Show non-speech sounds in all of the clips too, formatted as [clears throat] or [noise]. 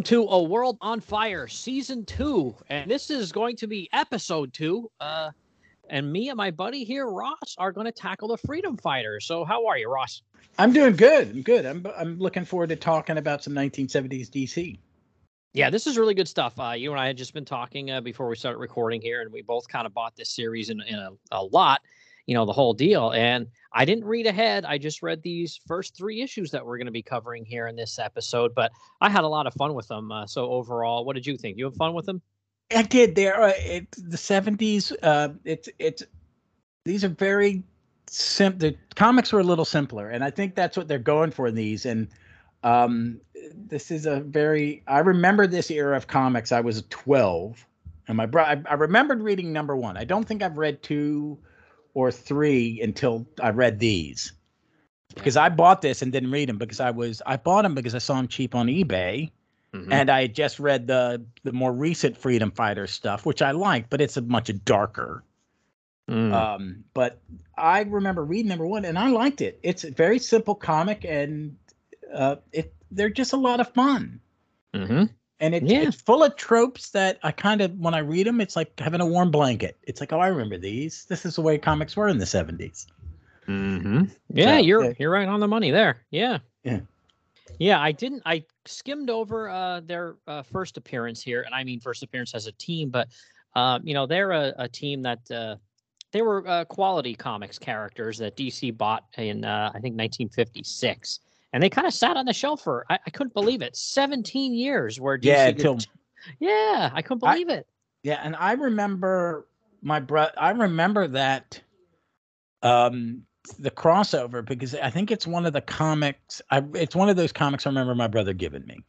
Welcome to A World on Fire, Season 2. And this is going to be Episode 2. Uh, and me and my buddy here, Ross, are going to tackle the Freedom Fighters. So, how are you, Ross? I'm doing good. I'm good. I'm, I'm looking forward to talking about some 1970s DC. Yeah, this is really good stuff. Uh, you and I had just been talking uh, before we started recording here, and we both kind of bought this series in, in a, a lot, you know, the whole deal. And I didn't read ahead. I just read these first three issues that we're going to be covering here in this episode, but I had a lot of fun with them. Uh, so overall, what did you think? You have fun with them? I did. There, uh, it, the seventies. Uh, it's it's these are very simple. The comics were a little simpler, and I think that's what they're going for in these. And um, this is a very. I remember this era of comics. I was twelve, and my brother. I, I remembered reading number one. I don't think I've read two or three until I read these. Because I bought this and didn't read them because I was I bought them because I saw them cheap on eBay, mm-hmm. and I had just read the the more recent Freedom Fighter stuff, which I like, but it's a much darker. Mm. Um, but I remember reading number one, and I liked it. It's a very simple comic, and uh, it they're just a lot of fun. Mm-hmm and it's, yeah. it's full of tropes that I kind of when I read them, it's like having a warm blanket. It's like, oh, I remember these. This is the way comics were in the 70s mm-hmm. Yeah, so, you're yeah. you're right on the money there. Yeah. Yeah. Yeah, I didn't. I skimmed over uh, their uh, first appearance here, and I mean first appearance as a team, but uh, you know they're a, a team that uh, they were uh, quality comics characters that DC bought in uh, I think 1956 and they kind of sat on the shelf for I, I couldn't believe it 17 years where DC yeah until, yeah I couldn't believe I, it. Yeah and I remember my brother I remember that um the crossover because I think it's one of the comics I it's one of those comics I remember my brother giving me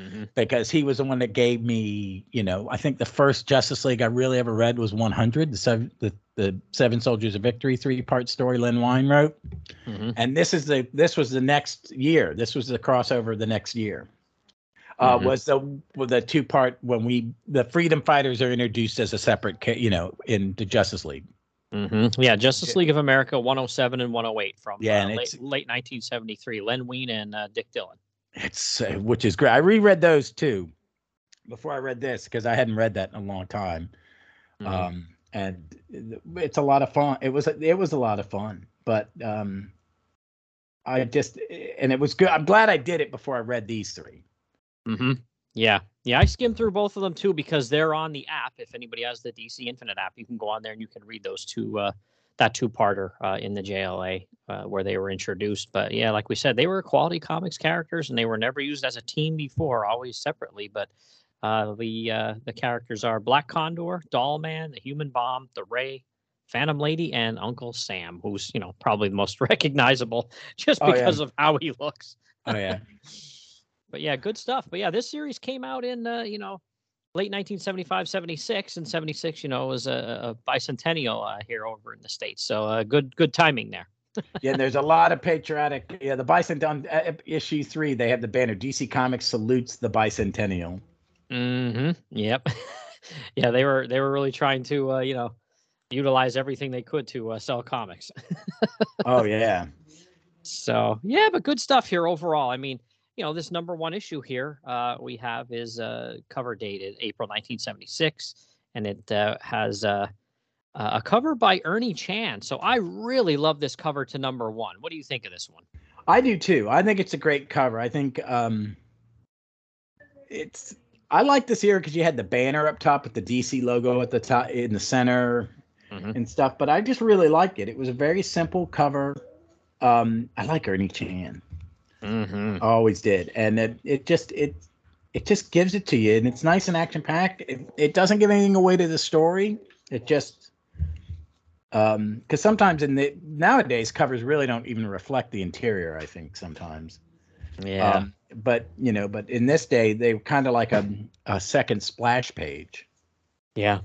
mm-hmm. because he was the one that gave me, you know, I think the first Justice League I really ever read was 100, the seven, the, the Seven Soldiers of Victory three part story Len Wein wrote, mm-hmm. and this is the this was the next year. This was the crossover the next year. Uh, mm-hmm. Was the the two part when we the Freedom Fighters are introduced as a separate, you know, in the Justice League. Mm-hmm. Yeah, Justice League of America 107 and 108 from yeah, uh, late, late 1973. Len Wein and uh, Dick Dillon. It's uh, which is great. I reread those too before I read this because I hadn't read that in a long time. Mm-hmm. Um, and it's a lot of fun. It was it was a lot of fun, but um, I just and it was good. I'm glad I did it before I read these 3 Mm-hmm. Yeah, yeah. I skimmed through both of them too because they're on the app. If anybody has the DC Infinite app, you can go on there and you can read those two uh, that two-parter uh, in the JLA uh, where they were introduced. But yeah, like we said, they were quality comics characters, and they were never used as a team before, always separately. But uh, the uh, the characters are Black Condor, Doll Man, the Human Bomb, the Ray, Phantom Lady, and Uncle Sam, who's you know probably the most [laughs] recognizable just because oh, yeah. of how he looks. Oh yeah. [laughs] but yeah, good stuff. But yeah, this series came out in uh, you know late 1975, 76, and 76, you know, was a, a bicentennial uh, here over in the states. So uh, good, good timing there. [laughs] yeah, there's a lot of patriotic. Yeah, the bicentennial uh, issue three, they have the banner DC Comics salutes the bicentennial. Hmm. Yep. [laughs] yeah, they were they were really trying to uh, you know utilize everything they could to uh, sell comics. [laughs] oh yeah. So yeah, but good stuff here overall. I mean, you know, this number one issue here uh, we have is uh, cover dated April 1976, and it uh, has uh, a cover by Ernie Chan. So I really love this cover to number one. What do you think of this one? I do too. I think it's a great cover. I think um, it's. I like this here because you had the banner up top with the DC logo at the top in the center mm-hmm. and stuff. But I just really liked it. It was a very simple cover. Um, I like Ernie Chan. Mm-hmm. Always did, and it it just it it just gives it to you, and it's nice and action packed. It, it doesn't give anything away to the story. It just um because sometimes in the nowadays covers really don't even reflect the interior. I think sometimes. Yeah. Um, but you know, but in this day, they were kind of like a a second splash page. Yeah.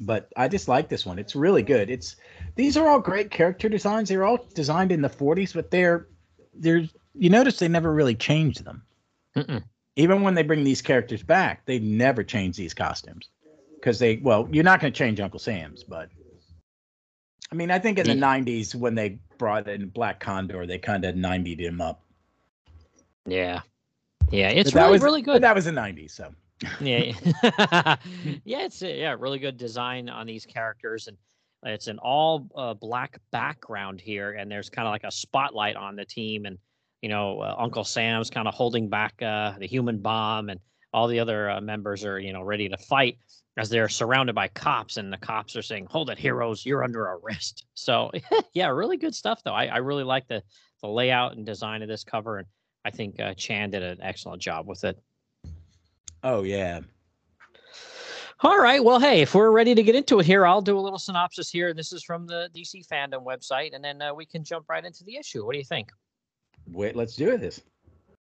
But I just like this one. It's really good. It's these are all great character designs. They're all designed in the 40s, but they're they're you notice they never really change them. Mm-mm. Even when they bring these characters back, they never change these costumes because they well, you're not going to change Uncle Sam's, but I mean, I think in the '90s when they brought in Black Condor, they kind of 90'd him up. Yeah. Yeah, it's really was- really good. that was the '90s, so Yeah, [laughs] [laughs] yeah, it's yeah, really good design on these characters, and it's an all uh, black background here, and there's kind of like a spotlight on the team, and you know uh, Uncle Sam's kind of holding back uh, the human bomb, and all the other uh, members are you know ready to fight as they're surrounded by cops, and the cops are saying, "Hold it, heroes, you're under arrest." [laughs] So [laughs] yeah, really good stuff though. I, I really like the the layout and design of this cover, and I think uh, Chan did an excellent job with it. oh yeah. All right. Well, hey, if we're ready to get into it here, I'll do a little synopsis here. This is from the DC fandom website, and then uh, we can jump right into the issue. What do you think? Wait, let's do this.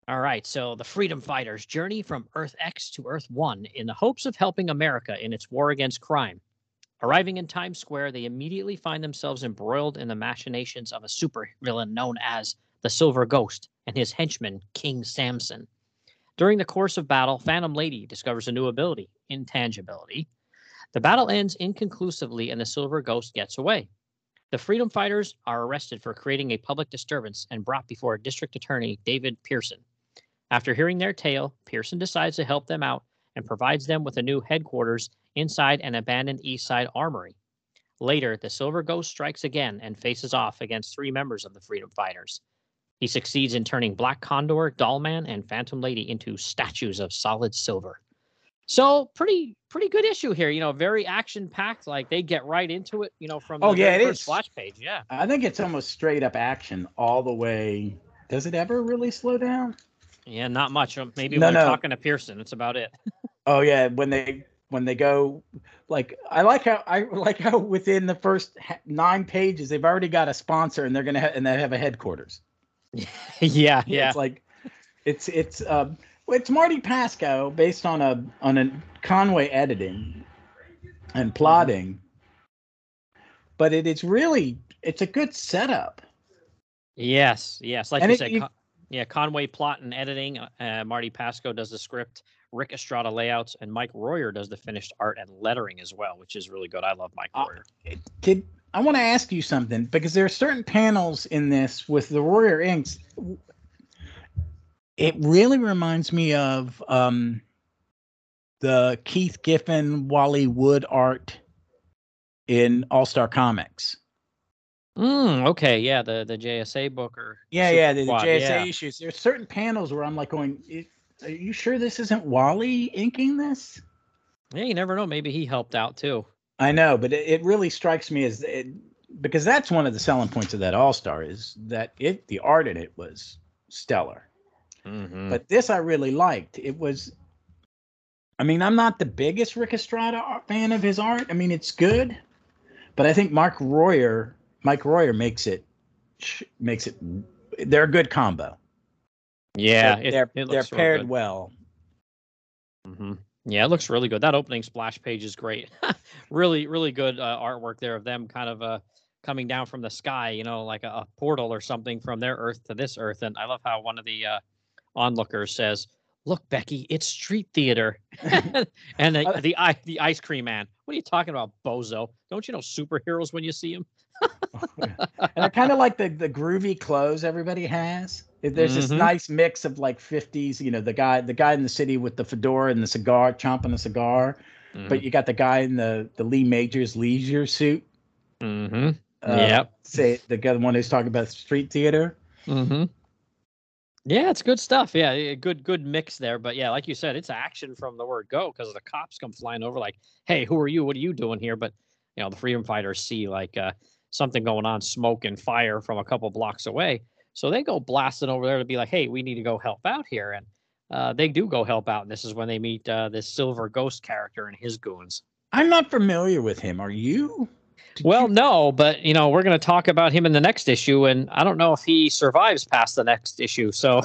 All right. So, the Freedom Fighters journey from Earth X to Earth One in the hopes of helping America in its war against crime. Arriving in Times Square, they immediately find themselves embroiled in the machinations of a supervillain known as the Silver Ghost and his henchman, King Samson. During the course of battle, Phantom Lady discovers a new ability, intangibility. The battle ends inconclusively and the Silver Ghost gets away. The Freedom Fighters are arrested for creating a public disturbance and brought before District Attorney David Pearson. After hearing their tale, Pearson decides to help them out and provides them with a new headquarters inside an abandoned East Side armory. Later, the Silver Ghost strikes again and faces off against three members of the Freedom Fighters. He succeeds in turning Black Condor, Dollman, and Phantom Lady into statues of solid silver. So pretty pretty good issue here. You know, very action packed. Like they get right into it. You know, from the Oh, yeah, it first is. splash page. Yeah. I think it's almost straight up action all the way. Does it ever really slow down? Yeah, not much. Um, Maybe No, when they're no. talking to Pearson, that's about it. [laughs] Oh yeah, when they when they go like I like how I like how within the first nine pages they've already got a sponsor and they're gonna ha- and they have a headquarters. yeah, [laughs] yeah. It's like it's it's um it's Marty Pasko based on a on a Conway editing and plotting, but it is really it's a good setup. Yes, yes. Like And you it- said, you- Con- yeah, Conway plot and editing. Uh, Marty Pasko does the script. Ric Estrada layouts, and Mike Royer does the finished art and lettering as well, which is really good. I love Mike Uh, Royer. Did I want to ask you something because there are certain panels in this with the Royer inks. It really reminds me of um, the Keith Giffen, Wally Wood art in All Star Comics. Mm, okay, yeah, the the JSA book or Yeah, yeah, the, the JSA yeah. issues. There's certain panels where I'm like going, "Are you sure this isn't Wally inking this?" Yeah, you never know. Maybe he helped out too. I know, but it, it really strikes me as it, because that's one of the selling points of that All Star is that it the art in it was stellar. Mm-hmm. But this I really liked. It was. I mean, I'm not the biggest Ric Estrada fan of his art. I mean, it's good, but I think Mark Royer, Mike Royer makes it makes it. They're a good combo. yeah, they're it, they're, it they're paired good. well. hmm Yeah, it looks really good. That opening splash page is great. [laughs] really, really good uh, artwork there of them kind of uh, coming down from the sky, you know, like a, a portal or something from their Earth to this Earth. And I love how one of the uh, onlookers says, "Look, Becky, it's street theater." [laughs] [laughs] and the, Uh, the the ice cream man, what are you talking about, bozo? Don't you know superheroes when you see them? [laughs] and I kind of like the the groovy clothes everybody has. There's this Mhm. nice mix of like 50s, you know, the guy the guy in the city with the fedora and the cigar, chomping a cigar, but you got the guy in the the Lee Majors leisure suit. mm-hmm. Uh, Yep. Say the guy, the one who's talking about street theater. Mm-hmm. Yeah, it's good stuff. Yeah, a good good mix there. But yeah, like you said, it's action from the word go because the cops come flying over like, "Hey, who are you? What are you doing here?" But you know, the freedom fighters see like uh, something going on, smoke and fire from a couple blocks away. So they go blasting over there to be like, "Hey, we need to go help out here." And uh, they do go help out. And this is when they meet uh, this silver ghost character and his goons. I'm not familiar with him. Are you? Well, no, but you know, we're going to talk about him in the next issue, and I don't know if he survives past the next issue. So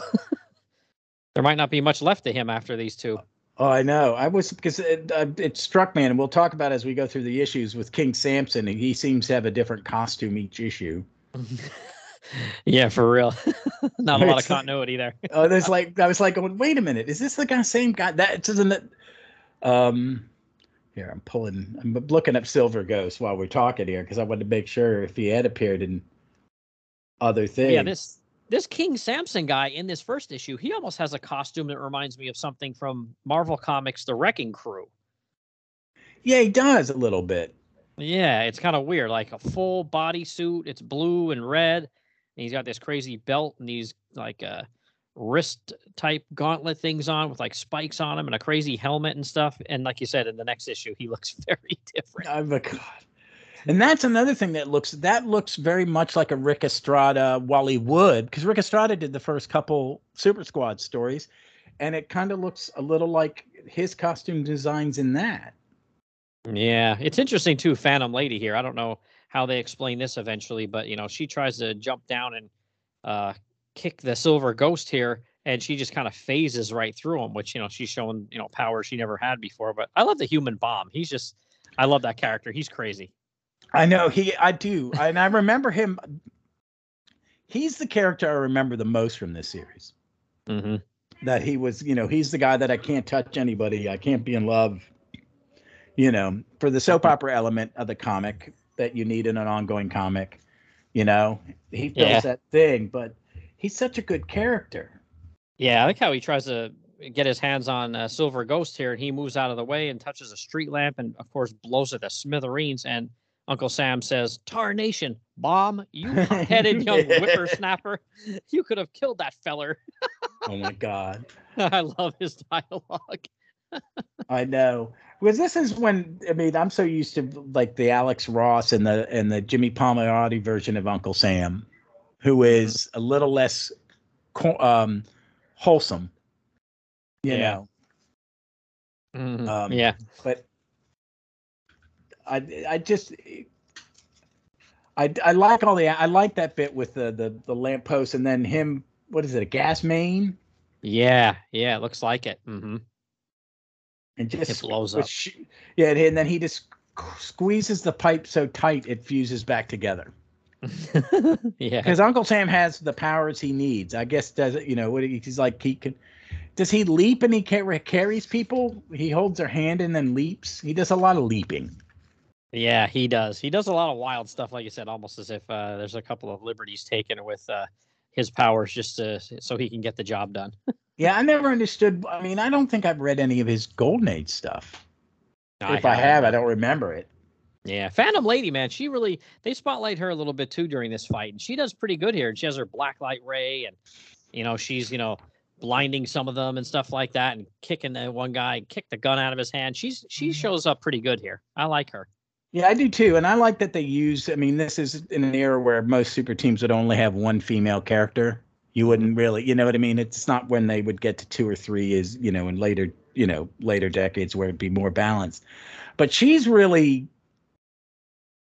[laughs] there might not be much left of him after these two. Oh, I know. I was because it, uh, it struck me, and we'll talk about as we go through the issues with King Samson. and He seems to have a different costume each issue. [laughs] yeah, for real. [laughs] not a lot of continuity there. oh, there's like I was like, going, wait a minute, is this the guy, same guy? That isn't it? Um, here I'm pulling, I'm looking up Silver Ghost while we're talking here because I wanted to make sure if he had appeared in other things. Yeah, this this King Samson guy in this first issue, he almost has a costume that reminds me of something from Marvel Comics, The Wrecking Crew. Yeah, he does a little bit. Yeah, it's kind of weird, like a full body suit. It's blue and red. And he's got this crazy belt and these like uh, wrist type gauntlet things on with like spikes on him and a crazy helmet and stuff. And like you said, in the next issue, he [laughs] looks very different. Oh my god. And that's another thing that looks that looks very much like a Ric Estrada Wally Wood because Ric Estrada did the first couple Super Squad stories, and it kind of looks a little like his costume designs in that. Yeah, it's interesting too. Phantom Lady here. I don't know how they explain this eventually, but you know, she tries to jump down and uh, kick the Silver Ghost here, and she just kind of phases right through him, which you know she's showing you know power she never had before. But I love the Human Bomb. He's just, I love that character. He's crazy. I know he. I do, and I remember him. He's the character I remember the most from this series. Mm-hmm. That he was, you know, he's the guy that I can't touch anybody. I can't be in love. You know, for the soap opera element of the comic that you need in an ongoing comic. You know, he fills Yeah. that thing, but he's such a good character. Yeah, I like how he tries to get his hands on uh, Silver Ghost here, and he moves out of the way and touches a street lamp, and of course blows it to smithereens. And Uncle Sam says, "Tarnation, bomb! You [laughs] hot-headed young whippersnapper! You could have killed that feller." Oh my god. [laughs] I love his dialogue. I know. Because this is when I mean I'm so used to like the Alex Ross and the and the Jimmy Palmiotti version of Uncle Sam, who is a little less um wholesome. You Yeah. know. Mhm. Um, yeah, But I I just I I like all the I like that bit with the the the lamppost and then him what is it a gas main yeah, yeah. It looks like it. hmm and just It blows up. sh- yeah and then he just squeezes the pipe so tight it fuses back together. [laughs] yeah, because Uncle Sam has the powers he needs. I guess does it. You know what he's like. He can. Does he leap and he carries people? He holds their hand and then leaps. He does a lot of leaping. yeah. He does. He does a lot of wild stuff, like you said, almost as if uh, there's a couple of liberties taken with uh, his powers just to, so he can get the job done. [laughs] Yeah, I never understood. I mean, I don't think I've read any of his Golden Age stuff. if I have, I don't remember it. Yeah, Phantom Lady, man, she really they spotlight her a little bit too during this fight, and she does pretty good here. And she has her black light ray, and you know she's you know blinding some of them and stuff like that, and kicking the one guy, kick the gun out of his hand. She's she mm-hmm. shows up pretty good here. I like her. Yeah, I do too, and I like that they use. I mean, this is in an era where most super teams would only have one female character. You wouldn't really, you know what I mean? It's not when they would get to two or three, is you know, in later, you know, later decades where it'd be more balanced. But she's really,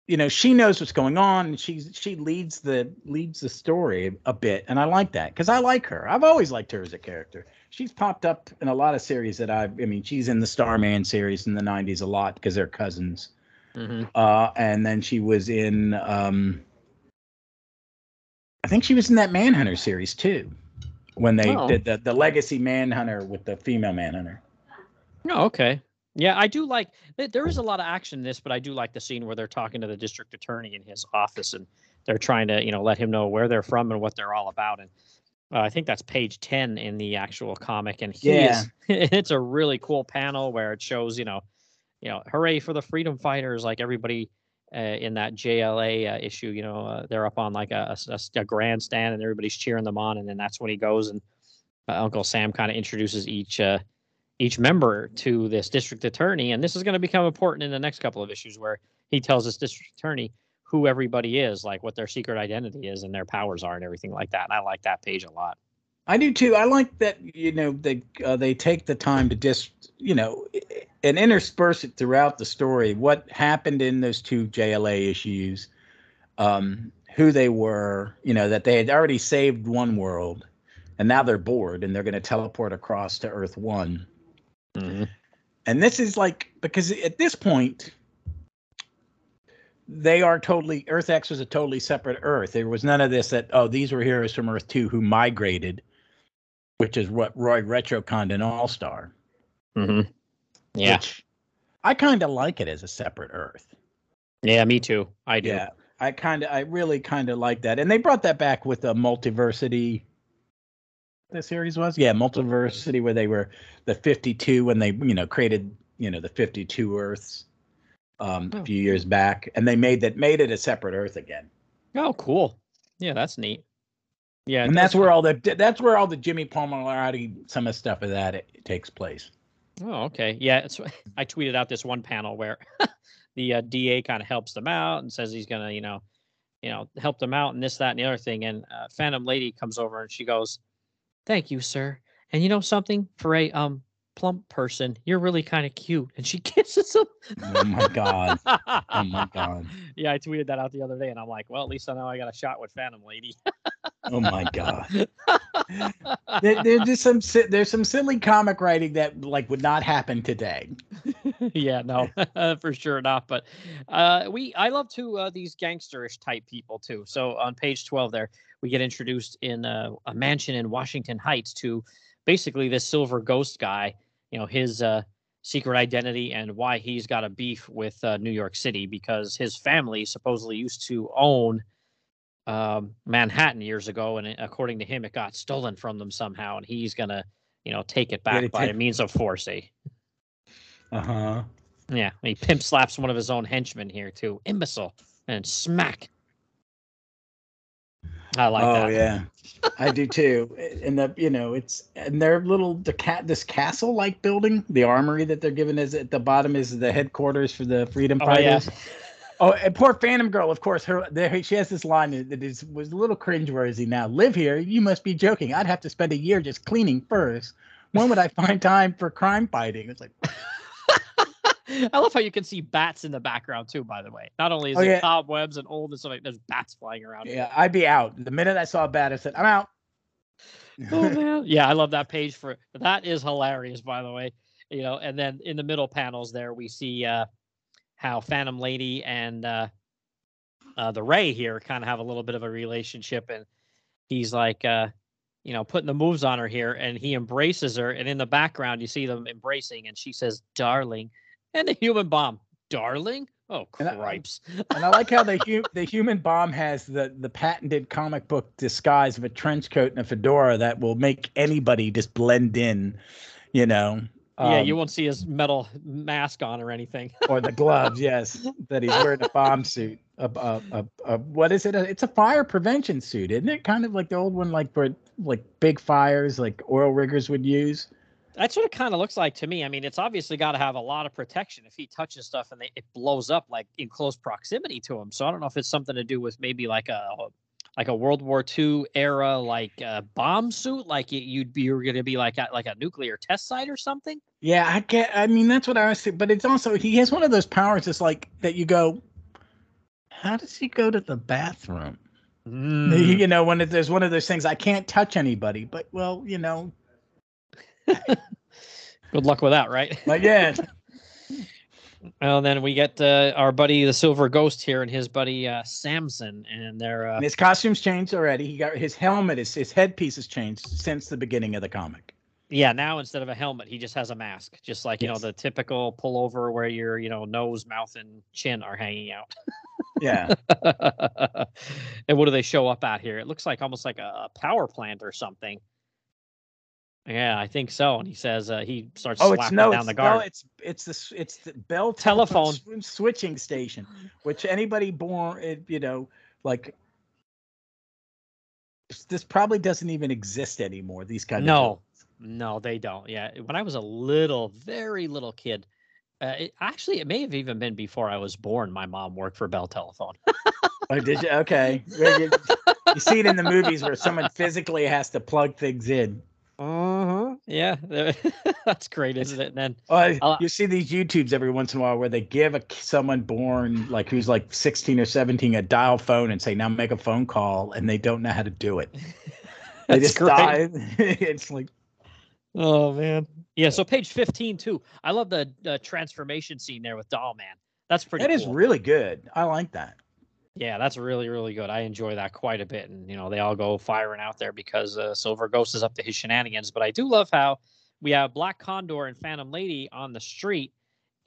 you know, she knows what's going on, and she's she leads the leads the story a bit, and I like that because I like her. I've always liked her as a character. She's popped up in a lot of series that I've. I mean, she's in the Starman series in the '90s a lot because they're cousins hmm uh, and then she was in um, I think she was in that Manhunter series too, when they Oh. did the the Legacy Manhunter with the female Manhunter. Oh, okay. Yeah, I do like. There is a lot of action in this, but I do like the scene where they're talking to the district attorney in his office, and they're trying to, you know, let him know where they're from and what they're all about. And uh, I think that's page ten in the actual comic, and he is. [laughs] It's a really cool panel where it shows, you know, you know, hooray for the freedom fighters! Like everybody uh, in that JLA uh, issue, you know, uh, they're up on like a a grandstand, and everybody's cheering them on, and then that's when he goes and uh, Uncle Sam kind of introduces each. Each member to this district attorney and this is going to become important in the next couple of issues where he tells this district attorney who everybody is like what their secret identity is and their powers are and everything like that and i like that page a lot I do too. I like that you know they uh, they take the time to just you know and intersperse it throughout the story. What happened in those two JLA issues, um, who they were, you know, that they had already saved one world, and now they're bored and they're going to teleport across to Earth One. And this is like because at this point they are totally Earth X was a totally separate Earth. There was none of this that oh these were heroes from Earth Two who migrated, which is what Roy Retroconned in All Star. Mm-hmm. Yeah. Which I kind of like it as a separate Earth. Yeah, me too. I do. Yeah. I kind of, I really kind of like that, and they brought that back with the multiversity. The series was, yeah, multiversity, where they were the fifty-two when they, you know, created, you know, the fifty-two Earths, um, Oh. a few years back, and they made that made it a separate Earth again, Oh, cool. Yeah, that's neat. Yeah, and that's does- where all the that's where all the Jimmy Palmiotti some of the stuff of that it, takes place. Oh, okay. Yeah, it's, [laughs] I tweeted out this one panel where [laughs] the uh, DA kind of helps them out and says he's gonna, you know, you know, help them out and this, that, and the other thing. And uh, Phantom Lady comes over and she goes, "Thank you, sir. And you know something? For a um plump person, you're really kind of cute." And she [laughs] kisses him. Oh my god! Oh my god! Yeah, I tweeted that out the other day, and I'm like, well, at least I know I got a shot with Phantom Lady. Oh my god! [laughs] there, there's just some there's some silly comic writing that like would not happen today. [laughs] yeah, no, for sure not. But uh, we, I love to uh, these gangsterish type people too. So on page twelve, there we get introduced in uh, a mansion in Washington Heights to basically this silver ghost guy. You know his uh, secret identity and why he's got a beef with uh, New York City because his family supposedly used to own um, Manhattan years ago, and according to him, it got stolen from them somehow, and he's gonna, you know, take it back by take- means of force. Eh? Uh huh. Yeah, he pimp slaps one of his own henchmen here too. Imbecile and smack. I like that. oh that. yeah, I do too. And the you know it's and their little the cat this castle like building, the armory that they're given is at the bottom is the headquarters for the freedom Oh, yeah. fighters. Oh, and poor Phantom Girl, of course, her there she has this line that- that is was a little cringeworthy. Now, live here? You must be joking. I'd have to spend a year just cleaning furs. When would I find time for crime fighting? It's like, [laughs] [laughs] I love how you can see bats in the background too. By the way, not only is Oh, it yeah. cobwebs and old and stuff like there's bats flying around. yeah, I'd be out the minute I saw a bat. I said, I'm out. [laughs] oh man, yeah, I love that page for that is hilarious. By the way, you know, and then in the middle panels there we see uh how Phantom Lady and uh, uh the Ray here kind of have a little bit of a relationship, and he's like, uh, you know, putting the moves on her here, and he embraces her, and in the background you see them embracing, and she says, "Darling," and the human bomb, "Darling." Oh And I- and I like how the [laughs] hu- the human bomb has the the patented comic book disguise of a trench coat and a fedora that will make anybody just blend in, you know. yeah, Um, you won't see his metal mask on or anything. [laughs] or the gloves, yes, that he's wearing a bomb suit. A, a, a, a, what is it? It's a fire prevention suit, isn't it? Kind of like the old one, like for like big fires, like oil riggers would use. That's what it kind of looks like to me. I mean, it's obviously got to have a lot of protection if he touches stuff and they, it blows up like in close proximity to him. So I don't know if it's something to do with maybe like a like a World War II era like uh, bomb suit, like you- you'd be you're going to be like at like a nuclear test site or something. Yeah, I get. I mean, that's what I was saying. But it's also he has one of those powers. It's like that. You go. How does he go to the bathroom? Mm. You know, when it, there's one of those things, I can't touch anybody. But well, you know, [laughs] Good luck with that, right? [laughs] but yeah, Well, then we get uh, our buddy the Silver Ghost here and his buddy uh, Samson, and they're uh, his costume's changed already. He got his helmet. His his headpiece has changed since the beginning of the comic. Yeah, now instead of a helmet, he just has a mask, just like you know the typical pullover where your you know nose, mouth, and chin are hanging out. Yeah. [laughs] and what do they show up at here? It looks like almost like a power plant or something. Yeah, I think so. And he says uh, he starts Oh, it's slapping no, down it's the no, it's it's the it's the Bell Telephone. sw- switching station, which anybody born, it, you know, like this probably doesn't even exist anymore. These kind of No, no, they don't. Yeah, when I was a little, very little kid, uh, it, actually, it may have even been before I was born. My mom worked for Bell Telephone. Oh, did you? Okay. You, you see it in the movies where someone physically has to plug things in. Uh-huh. Yeah, [laughs] that's great, isn't it? And then I'll- you see these YouTubes every once in a while where they give a, someone born like who's like 16 or 17 a dial phone and say now make a phone call and they don't know how to do it. [laughs] They That's just great. die. [laughs] it's like Oh man. Yeah, so page 15 too. I love the, the transformation scene there with Doll Man. That's pretty that is cool. really good. I like that. Yeah, that's really really good. I enjoy that quite a bit and you know, they all go firing out there because uh, Silver Ghost is up to his shenanigans, but I do love how we have Black Condor and Phantom Lady on the street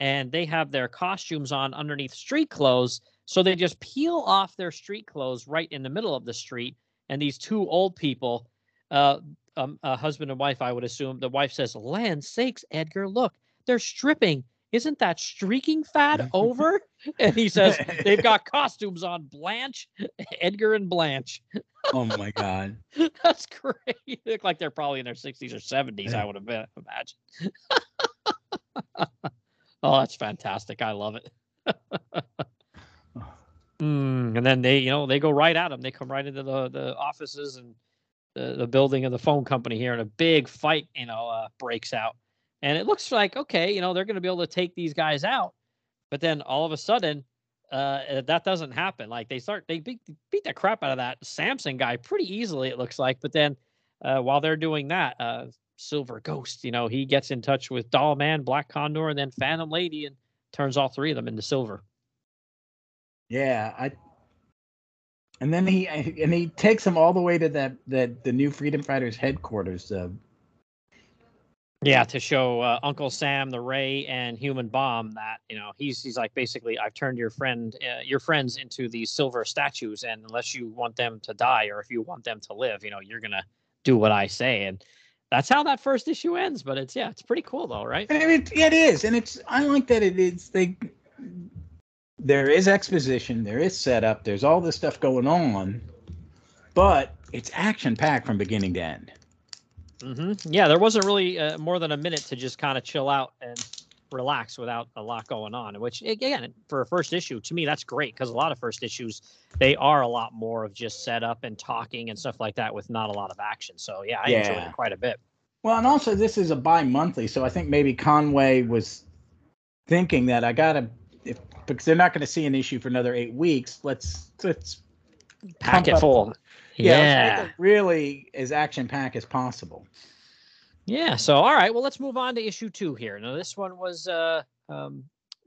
and they have their costumes on underneath street clothes So they just peel off their street clothes right in the middle of the street, and these two old people, uh, um, a husband and wife, I would assume, the wife says, "Land sakes, Edgar, look, they're stripping." Isn't that streaking fad [laughs] over? And he says, They've [laughs] got costumes on Blanche, [laughs] Edgar, and Blanche. oh my god. That's great. They look like they're probably in their 60s or 70s, I would have been, imagine. oh, that's fantastic. I love it. [sighs] mm, and then they, you know, they go right at them. They come right into the, the offices and the, the building of the phone company here, and a big fight, you know, uh, breaks out. And it looks like, okay, you know, they're going to be able to take these guys out. But then all of a sudden, uh, that doesn't happen. Like they start, they beat, beat the crap out of that Samson guy pretty easily, it looks like. But then uh, while they're doing that, uh, Silver Ghost, you know, he gets in touch with Doll Man, Black Condor, and then Phantom Lady and turns all three of them into silver. Yeah, I. And then he and he takes them all the way to that that the new Freedom Fighters headquarters. Uh, yeah, to show uh, Uncle Sam, the Ray, and Human Bomb that you know he's he's like basically I've turned your friend uh, your friends into these silver statues, and unless you want them to die or if you want them to live, you know you're gonna do what I say, and that's how that first issue ends. But it's yeah, it's pretty cool though, right? And it, it is, and it's I like that it is they. There is exposition, there is setup, there's all this stuff going on, but it's action packed from beginning to end. Mm-hmm. Yeah, there wasn't really uh, more than a minute to just kind of chill out and relax without a lot going on. Which again, for a first issue, to me, that's great because a lot of first issues they are a lot more of just setup and talking and stuff like that with not a lot of action. So yeah, I yeah. enjoyed it quite a bit. Well, and also this is a bi-monthly, so I think maybe Conway was thinking that I gotta if because they're not going to see an issue for another eight weeks. Let's let's pack it full. Yeah. really as action packed as possible. Yeah. So, all right. Well, let's move on to issue two here. Now, this one was uh, um,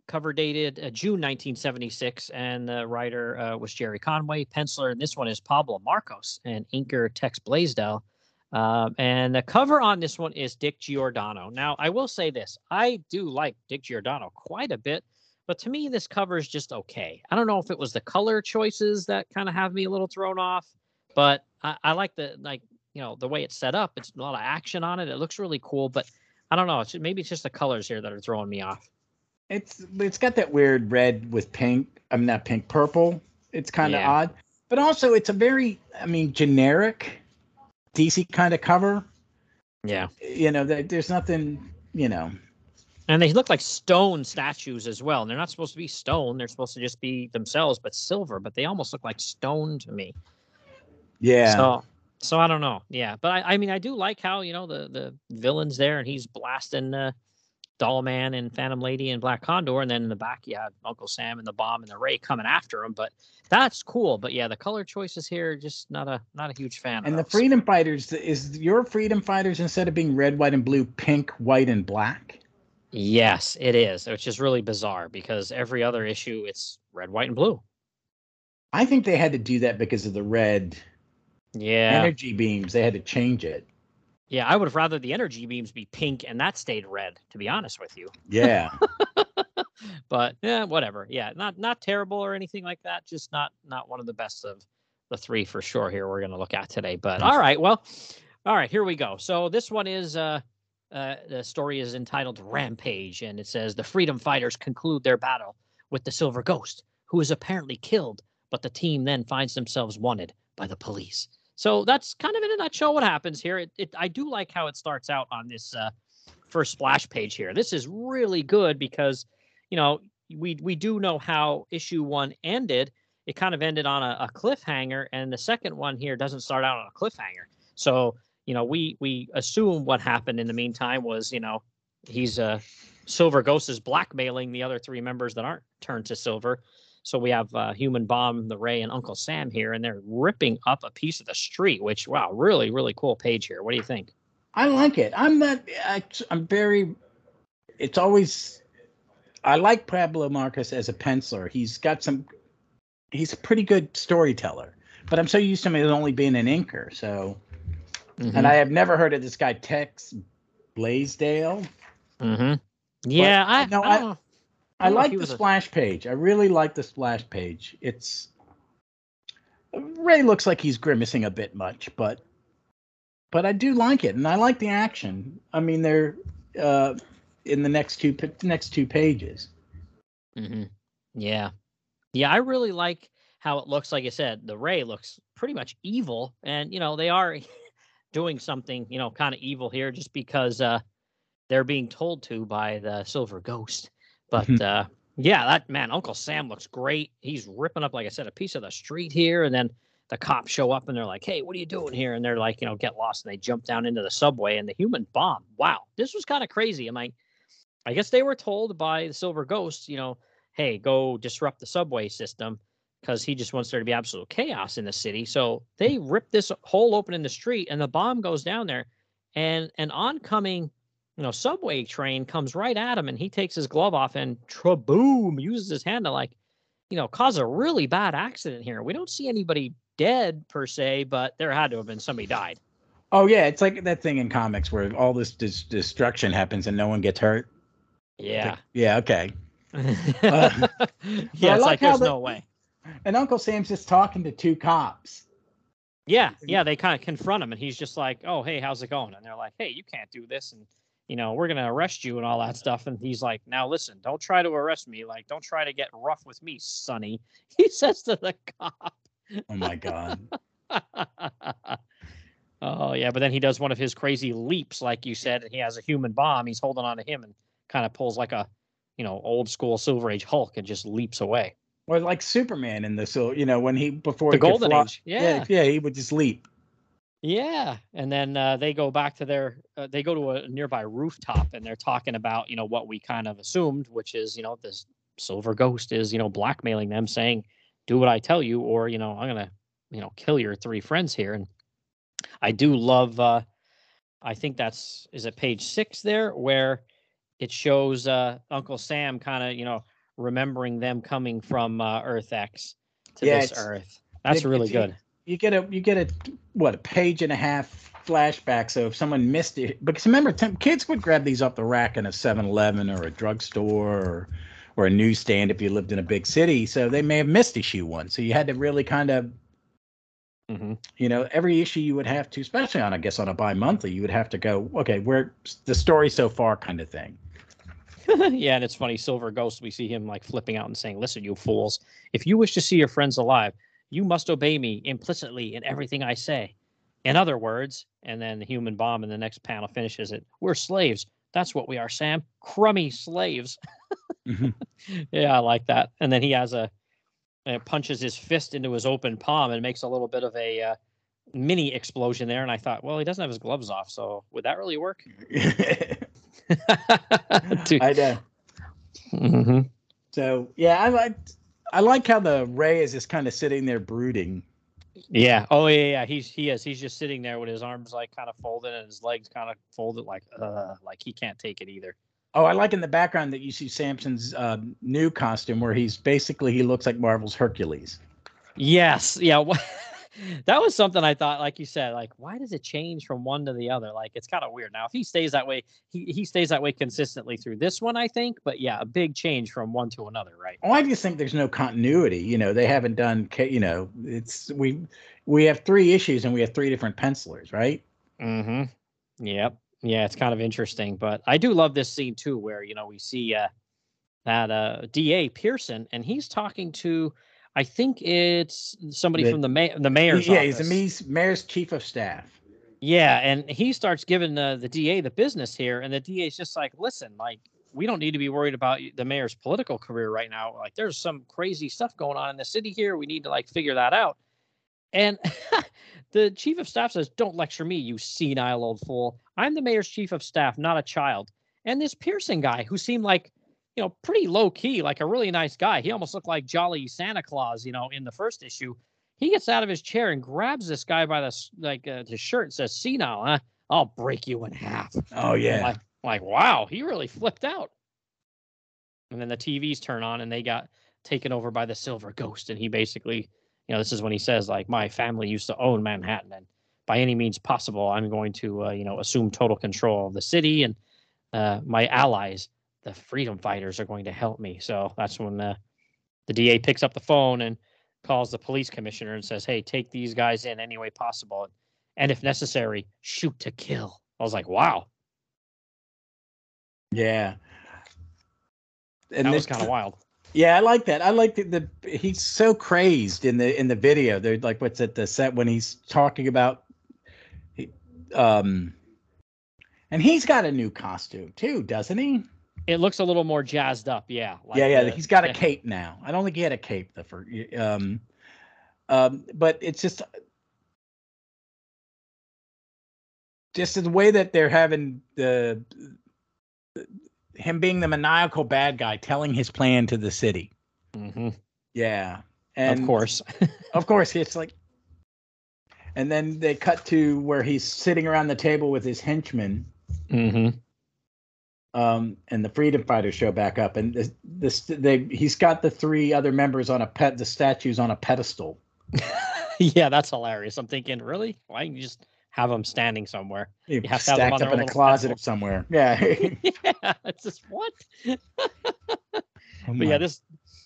cover dated uh, June 1976, and the writer uh, was Gerry Conway, penciler, and this one is Pablo Marcos, and inker Tex Blaisdell. Um, and the cover on this one is Dick Giordano. Now, I will say this I do like Dick Giordano quite a bit, but to me, this cover is just okay. I don't know if it was the color choices that kind of have me a little thrown off. But I, I like the like you know the way it's set up. It's a lot of action on it. It looks really cool, but I don't know. It's maybe it's just the colors here that are throwing me off. It's it's got that weird red with pink. I mean not pink, purple. It's kind of yeah. odd, but also it's a very I mean generic DC kind of cover. Yeah, you know, there's nothing you know. And they look like stone statues as well. And they're not supposed to be stone. They're supposed to just be themselves, but silver. But they almost look like stone to me. Yeah. So so I don't know. Yeah, but I, I mean I do like how you know the the villains there and he's blasting uh, Doll Man and Phantom Lady and Black Condor, and then in the back you have Uncle Sam and the Bomb and the Ray coming after him. But that's cool. But yeah, the color choices here just not a not a huge fan. And the those. Freedom Fighters is your Freedom Fighters instead of being red, white, and blue, pink, white, and black. Yes, it is, which is really bizarre because every other issue it's red, white, and blue. I think they had to do that because of the red yeah. Energy beams they had to change it. Yeah i would have rather the energy beams be pink and that stayed red to be honest with you. Yeah. [laughs] But yeah whatever. Yeah not not terrible or anything like that just not not one of the best of the three for sure here we're going to look at today but all right well all right here we go. So this one is uh uh, the story is entitled Rampage, and it says the freedom fighters conclude their battle with the Silver Ghost, who is apparently killed, but the team then finds themselves wanted by the police. So that's kind of in a nutshell what happens here. It, it I do like how it starts out on this uh, first splash page here. This is really good because, you know, we we do know how issue one ended. It kind of ended on a, a cliffhanger, and the second one here doesn't start out on a cliffhanger. So you know, we we assume what happened in the meantime was, you know, he's uh Silver Ghost is blackmailing the other three members that aren't turned to Silver so we have uh, Human Bomb, the Ray, and Uncle Sam here, and they're ripping up a piece of the street. Which wow, really, really cool page here. What do you think? I like it. I'm not. I'm very. It's always. I like Pablo Marcos as a penciler. He's got some. He's a pretty good storyteller, but I'm so used to him as only being an inker. So, mm-hmm. and I have never heard of this guy Tex Blaisdell. Mm-hmm. Yeah, but, I, no, I, I I don't know if like the was a- splash page. I really like the splash page. It's Ray looks like he's grimacing a bit much, but but I do like it, and I like the action. I mean, they're uh, in the next two next two pages. Mm-hmm. Yeah, yeah. I really like how it looks. Like I said, the Ray looks pretty much evil, and you know they are [laughs] doing something, you know, kind of evil here, just because uh, they're being told to by the Silver Ghost. But Mhm. uh, yeah, that man, Uncle Sam looks great. He's ripping up, like I said, a piece of the street here, and then the cops show up and they're like, "Hey, what are you doing here?" And they're like, you know, get lost, and they jump down into the subway, and the human bomb. Wow, this was kind of crazy. I'm like, I guess they were told by the Silver Ghost, you know, hey, go disrupt the subway system because he just wants there to be absolute chaos in the city. So they rip this hole open in the street, and the bomb goes down there, and an oncoming, you know, subway train comes right at him, and he takes his glove off and traboom uses his hand to like, you know, cause a really bad accident here. We don't see anybody dead per se, but there had to have been somebody died. Oh yeah, it's like that thing in comics where all this dis- destruction happens and no one gets hurt. Yeah. Yeah. Okay. [laughs] Uh, yeah, it's like like, there's the- no way. And Uncle Sam's just talking to two cops. Yeah, yeah, they kind of confront him, and he's just like, "Oh, hey, how's it going?" And they're like, "Hey, you can't do this, and you know, we're gonna arrest you and all that stuff." And he's like, "Now listen, don't try to arrest me. Like, don't try to get rough with me, Sonny." [laughs] He says to the cop. Oh my god. [laughs] oh yeah, but then he does one of his crazy leaps, like you said, and he has a human bomb. He's holding on to him and kind of pulls like a, you know, old school Silver Age Hulk and just leaps away. or like Superman in the so you know when he before The he Golden fly- Age, yeah. yeah, he would just leap. Yeah, and then uh, they go back to their uh, they go to a nearby rooftop and they're talking about you know what we kind of assumed, which is you know this silver ghost is you know blackmailing them, saying, "Do what I tell you, or you know I'm gonna you know kill your three friends here." And I do love. uh I think that's is it page six there where it shows uh Uncle Sam kind of you know remembering them coming from uh, Earth X to Yeah, this Earth. That's really good. You get a you get a what a page and a half flashback. So if someone missed it, because remember, kids would grab these off the rack in a 7-Eleven or a drugstore or or a newsstand if you lived in a big city. So they may have missed issue one. So you had to really kind of hmm you know every issue you would have to especially on i guess on a bi-monthly you would have to go okay where the story so far kind of thing [laughs] yeah, and it's funny. Silver Ghost, we see him like flipping out and saying, "Listen, you fools! If you wish to see your friends alive, you must obey me implicitly in everything I say. In other words, and then the human bomb in the next panel finishes it. We're slaves. That's what we are, Sam. Crummy slaves. Mhm. [laughs] yeah, I like that. And then he has a uh, punches his fist into his open palm and makes a little bit of a uh, mini explosion there. And I thought, well, he doesn't have his gloves off, so would that really work? [laughs] [laughs] I know Mhm. so yeah i like i like how the ray is just kind of sitting there brooding Yeah. Oh yeah, yeah. He's he is. He's just sitting there with his arms like kind of folded and his legs kind of folded, like uh, like he can't take it either. oh i like in the background that you see samson's uh, new costume where he's basically he looks like marvel's hercules Yes. Yeah. [laughs] that was something I thought, like you said, like why does it change from one to the other? Like it's kind of weird. Now, if he stays that way, he he stays that way consistently through this one, I think. But yeah, a big change from one to another, right? i just think there's no continuity you know they haven't done you know it's we we have three issues and we have three different pencilers right Mm-hmm. Yep. Yeah, it's kind of interesting, but I do love this scene too, where you know we see uh, that uh, Da Pearson, and he's talking to, I think it's somebody The- from the ma- the mayor's yeah office. he's the mayor's- mayor's chief of staff Yeah, and he starts giving the the DA the business here, and the DA is just like, listen, like we don't need to be worried about the mayor's political career right now. Like there's some crazy stuff going on in the city here. We need to like figure that out. And [laughs] the chief of staff says, "Don't lecture me, you senile old fool. I'm the mayor's chief of staff, not a child." And this Pearson guy, who seemed like, you know, pretty low key, like a really nice guy. He almost looked like jolly Santa Claus, you know, in the first issue. He gets out of his chair and grabs this guy by the like uh, his shirt and says, "Senile, huh? I'll break you in half." oh yeah Like, like, wow, he really flipped out. And then the TVs turn on and they got taken over by the Silver Ghost. And he basically, you know, this is when he says, like, my family used to own Manhattan. And by any means possible, I'm going to, uh, you know, assume total control of the city and uh, my allies, the freedom fighters are going to help me. So that's when the the DA picks up the phone and calls the police commissioner and says, "Hey, take these guys in any way possible, and if necessary, shoot to kill." I was like, "Wow, Yeah. And that was kind of wild." Yeah, I like that. I like the, the he's so crazed in the in the video. They're like what's at the set when he's talking about he- um and he's got a new costume too, doesn't he? It looks a little more jazzed up, yeah. like yeah, yeah, the- he's got a cape now. I don't think he had a cape the first um um but it's just just the way that they're having the him being the maniacal bad guy telling his plan to the city. Mm-hmm. Yeah. And of course. [laughs] Of course, it's like, and then they cut to where he's sitting around the table with his henchmen, hmm um, and the freedom fighters show back up, and this, this they he's got the three other members on a pet, the statues on a pedestal. [laughs] yeah, that's hilarious. I'm thinking, really? Why don't you just have them standing somewhere? You have to have them up in a closet pedestal. somewhere. [laughs] Yeah. yeah, it's just what? [laughs] Oh But yeah, this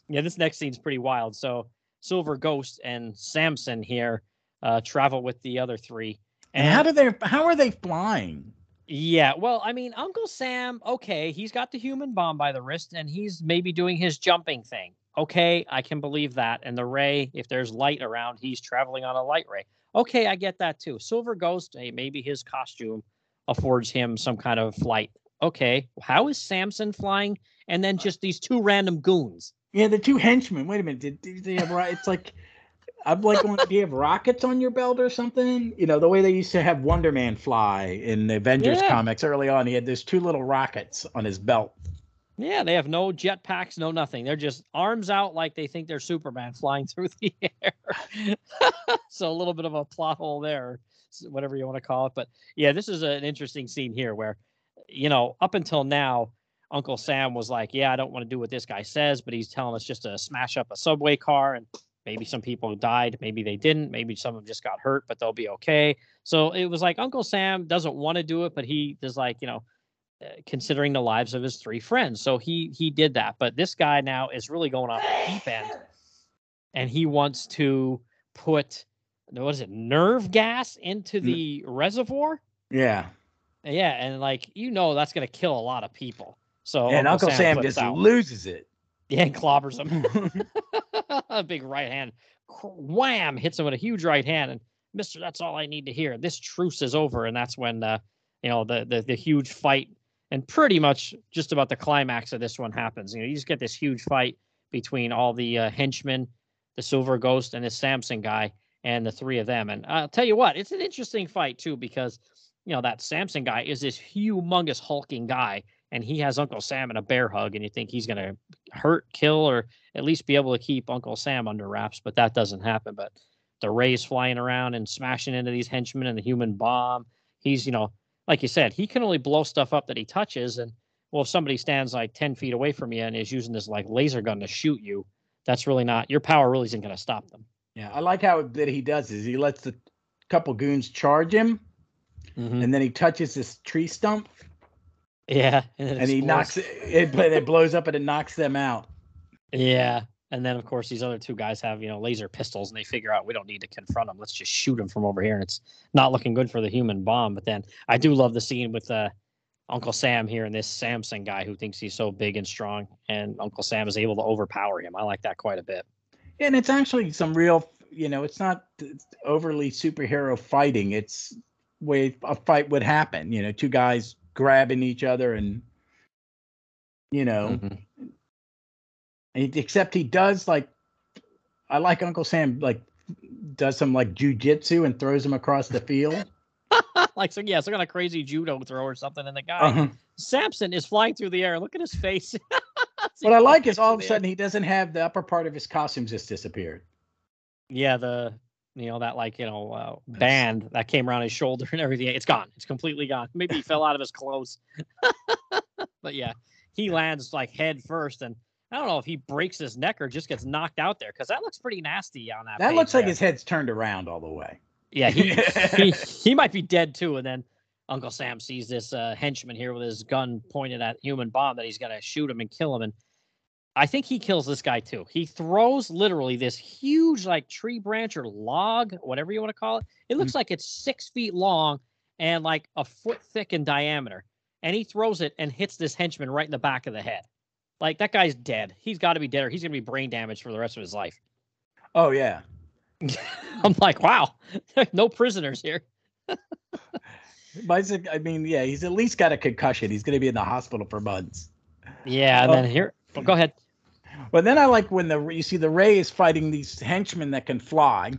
yeah, this next scene's pretty wild. So Silver Ghost and Samson here uh travel with the other three. and how do they? How are they flying? Yeah, well, I mean, Uncle Sam, okay, he's got the human bomb by the wrist and he's maybe doing his jumping thing. Okay, I can believe that. And the ray, if there's light around, he's traveling on a light ray. Okay, I get that too. Silver Ghost, hey, maybe his costume affords him some kind of flight. Okay, how is Samson flying? And then uh just these two random goons. Yeah, the two henchmen. Wait a minute. Did, did they have right? It's like I'm like, do you have rockets on your belt or something? You know, the way they used to have Wonder Man fly in the Avengers Yeah. comics early on. He had those two little rockets on his belt. Yeah, they have no jetpacks, no nothing. They're just arms out like they think they're Superman flying [laughs] through the air. [laughs] so a little bit of a plot hole there, whatever you want to call it. But yeah, this is an interesting scene here where, you know, up until now, Uncle Sam was like, "Yeah, I don't want to do what this guy says," but he's telling us just to smash up a subway car and maybe some people died, maybe they didn't, maybe some of them just got hurt, but they'll be okay. So it was like Uncle Sam doesn't want to do it, but he is like, you know, uh, considering the lives of his three friends. So he he did that. But this guy now is really going off the deep end, and he wants to put what is it nerve gas into N- the reservoir. Yeah. Yeah, and like you know that's gonna kill a lot of people. So and Uncle Sam, flips just out. loses it. Yeah, clobbers him. a big right hand, wham, hits him with a huge right hand, and Mister, that's all I need to hear. This truce is over, and that's when uh, you know the, the the huge fight, and pretty much just about the climax of this one happens. You know, you just get this huge fight between all the uh, henchmen, the Silver Ghost, and this Samson guy, and the three of them. And I'll tell you what, it's an interesting fight too because you know that Samson guy is this humongous hulking guy, and he has Uncle Sam in a bear hug, and you think he's gonna hurt, kill, or at least be able to keep Uncle Sam under wraps, but that doesn't happen. But the rays flying around and smashing into these henchmen and the human bomb. He's, you know, like you said, he can only blow stuff up that he touches. And well, if somebody stands like 10 feet away from you and is using this like laser gun to shoot you, that's really not your power really isn't going to stop them. Yeah, I like how that he does is he lets the couple goons charge him, Mhm. and then he touches this tree stump, Yeah. And, and he knocks it, it. But it blows up and it knocks them out. Yeah. And then, of course, these other two guys have, you know, laser pistols and they figure out we don't need to confront them. Let's just shoot them from over here. And it's not looking good for the human bomb. But then I do love the scene with uh, Uncle Sam here and this Samson guy who thinks he's so big and strong. And Uncle Sam is able to overpower him. I like that quite a bit. And it's actually some real, you know, it's not overly superhero fighting. It's way a fight would happen. You know, two guys grabbing each other, and you know, Mhm. and- except he does like, I like Uncle Sam like does some like jujitsu and throws him across the field. [laughs] like, so yeah, some kind of crazy judo throw or something. And the guy, Uh-huh. Samson, is flying through the air. Look at his face. [laughs] What I like is all of a sudden he doesn't have the upper part of his costume just disappeared. Yeah, the you know that like you know uh, band that came around his shoulder [laughs] and everything. It's gone. It's completely gone. Maybe he fell out of his clothes. [laughs] but yeah, he lands like head first, and I don't know if he breaks his neck or just gets knocked out there because that looks pretty nasty on that. That looks like his head's turned around all the way. yeah. He, [laughs] he he might be dead too, and then Uncle Sam sees this uh, henchman here with his gun pointed at human bomb that he's gonna shoot him and kill him. And I think he kills this guy too. He throws literally this huge like tree branch or log, whatever you want to call it. It looks mm. like it's six feet long and like a foot thick in diameter. And he throws it and hits this henchman right in the back of the head. Like that guy's dead. He's got to be dead or he's gonna be brain damaged for the rest of his life. Oh yeah. [laughs] I'm like, wow, [laughs] no prisoners here. [laughs] But I mean, yeah, he's at least got a concussion. He's going to be in the hospital for months. Yeah, and Oh. then here, well, go ahead. But then I like when the you see the Ray is fighting these henchmen that can fly,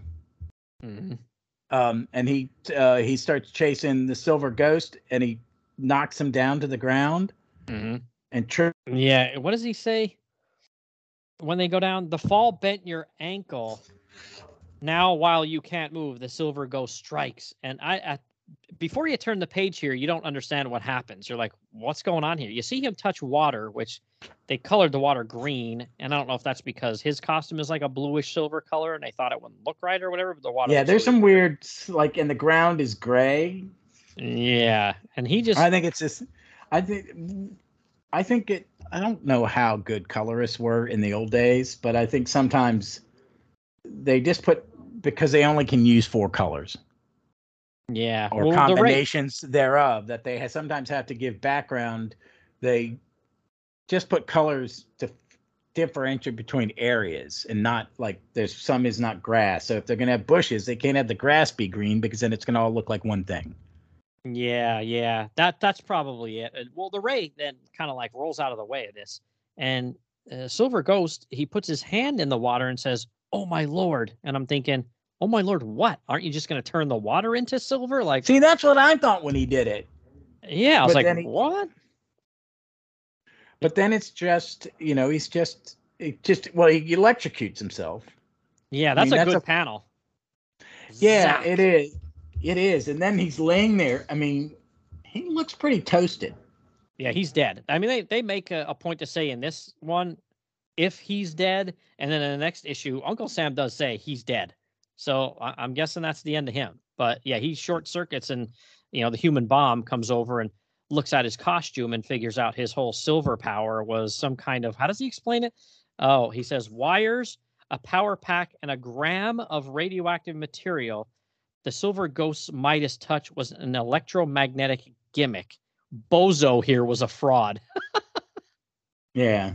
Mhm. um, and he uh, he starts chasing the Silver Ghost, and he knocks him down to the ground Mhm. and tri- Yeah, what does he say? When they go down, the fall bent your ankle. Now, while you can't move, the silver ghost strikes. And I, I, before you turn the page here, you don't understand what happens. You're like, what's going on here? You see him touch water, which they colored the water green. And I don't know if that's because his costume is like a bluish silver color and they thought it wouldn't look right or whatever. But the water. yeah. There's some weird like, and the ground is gray. Yeah, and he just. I think it's just, I think, I think it. I don't know how good colorists were in the old days, but I think sometimes they just put because they only can use four colors. Yeah. or well, the combinations thereof that they sometimes have to give background they just put colors to differentiate between areas and not like there's some is not grass so if they're going to have bushes they can't have the grass be green because then it's going to all look like one thing Yeah, yeah. That that's probably it. Well, the Ray then kind of like rolls out of the way of this, and uh, Silver Ghost he puts his hand in the water and says, "Oh my lord!" And I'm thinking, "Oh my lord, what? Aren't you just going to turn the water into silver?" Like, see that's what i thought when he did it yeah, I was but like, he- "What?" but then it's just you know he's just it just well he electrocutes himself Yeah, I that's mean, a that's good a- panel. yeah Zap. it is it is and then he's laying there i mean he looks pretty toasted Yeah, he's dead. I mean, they they make a, a point to say in this one, if he's dead, and then in the next issue, Uncle Sam does say he's dead. So I, I'm guessing that's the end of him. But yeah, he short circuits, and you know the human bomb comes over and looks at his costume and figures out his whole silver power was some kind of how does he explain it? Oh, he says wires, a power pack, and a gram of radioactive material. The silver ghost's Midas touch was an electromagnetic gimmick. Bozo here was a fraud. [laughs] yeah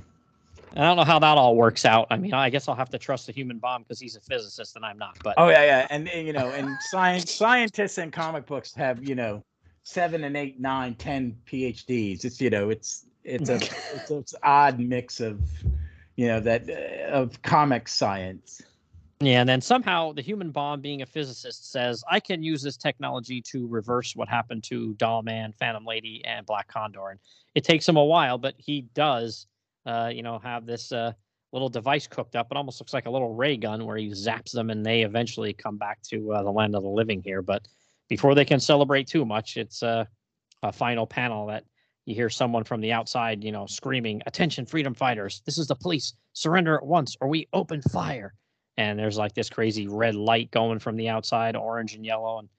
I don't know how that all works out. I mean, I guess I'll have to trust the human bomb because he's a physicist and I'm not. But Oh yeah, yeah, and you know, and science scientists and comic books have you know seven and eight, nine, ten PhDs. It's you know, it's it's a [laughs] it's a it's odd mix of you know that uh, of comic science. yeah, and then somehow the human bomb, being a physicist, says I can use this technology to reverse what happened to Doll Man, Phantom Lady, and Black Condor. And it takes him a while, but he does, uh, you know, have this uh, little device cooked up. It almost looks like a little ray gun where he zaps them, and they eventually come back to uh, the land of the living here. But before they can celebrate too much, it's uh, a final panel that you hear someone from the outside, you know, screaming, "Attention, freedom fighters! This is the police! Surrender at once, or we open fire!" And there's like this crazy red light going from the outside, orange and yellow, and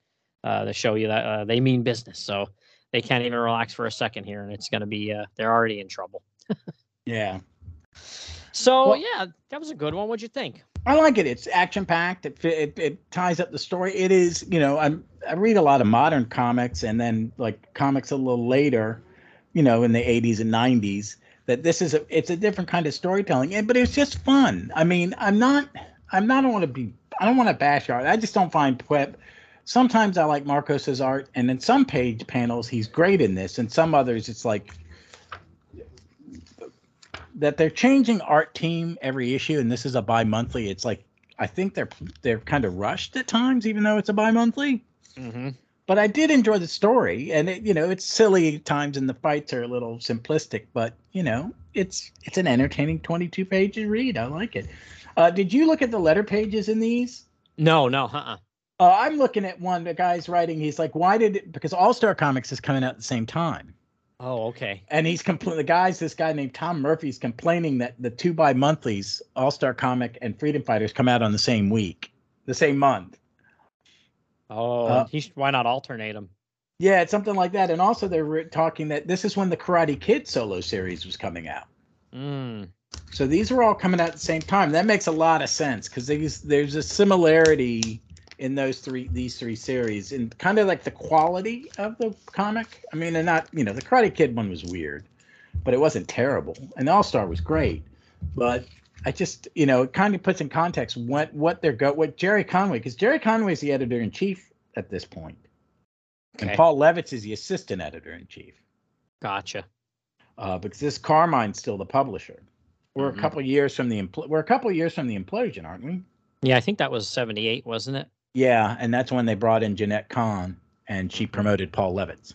uh, they show you that uh, they mean business. So they can't even relax for a second here, and it's going to be uh, they're already in trouble. [laughs] Yeah, So Well- yeah, that was a good one. What'd you think? I like it. It's action packed. It, it it ties up the story. It is you know I'm I read a lot of modern comics and then like comics a little later, you know, in the 80s and 90s. That this is a it's a different kind of storytelling, and but it's just fun. I mean, I'm not I'm not I don't want to be I don't want to bash art. I just don't find Pweb. Sometimes I like Marcos's art, and in some page panels he's great in this, and some others it's like that they're changing art team every issue, and this is a bi-monthly. It's like I think they're they're kind of rushed at times, even though it's a bi-monthly. Mm-hmm. But I did enjoy the story, and it, you know it's silly times, and the fights are a little simplistic. But you know it's it's an entertaining twenty-two pages read. I like it. Uh, did you look at the letter pages in these? No, no, uh-uh. Uh, I'm looking at one. The guy's writing. He's like, "Why did it?" Because All Star Comics is coming out at the same time, Oh, okay. and he's complaining. The guy's this guy named Tom Murphy's complaining that the two bi monthlies, All Star Comic and Freedom Fighters, come out on the same week, the same month. Oh, Uh, he sh- why not alternate them? Yeah, it's something like that. And also, they were talking that this is when the Karate Kid solo series was coming out. Mm. So these were all coming out at the same time. That makes a lot of sense because there's a similarity in those three these three series and kind of like the quality of the comic. I mean, and not you know the Karate Kid one was weird, but it wasn't terrible, and All Star was great. But I just you know it kind of puts in context what what they're go what Gerry Conway because Gerry Conway is the editor in chief at this point, Okay. and Paul Levitz is the assistant editor in chief. Gotcha. Uh, because this Carmine's still the publisher. We're Mhm. a couple years from the impl- we're a couple years from the implosion, aren't we? Yeah, I think that was 78, wasn't it? Yeah, and that's when they brought in Jeanette Kahn, and she promoted Paul Levitz,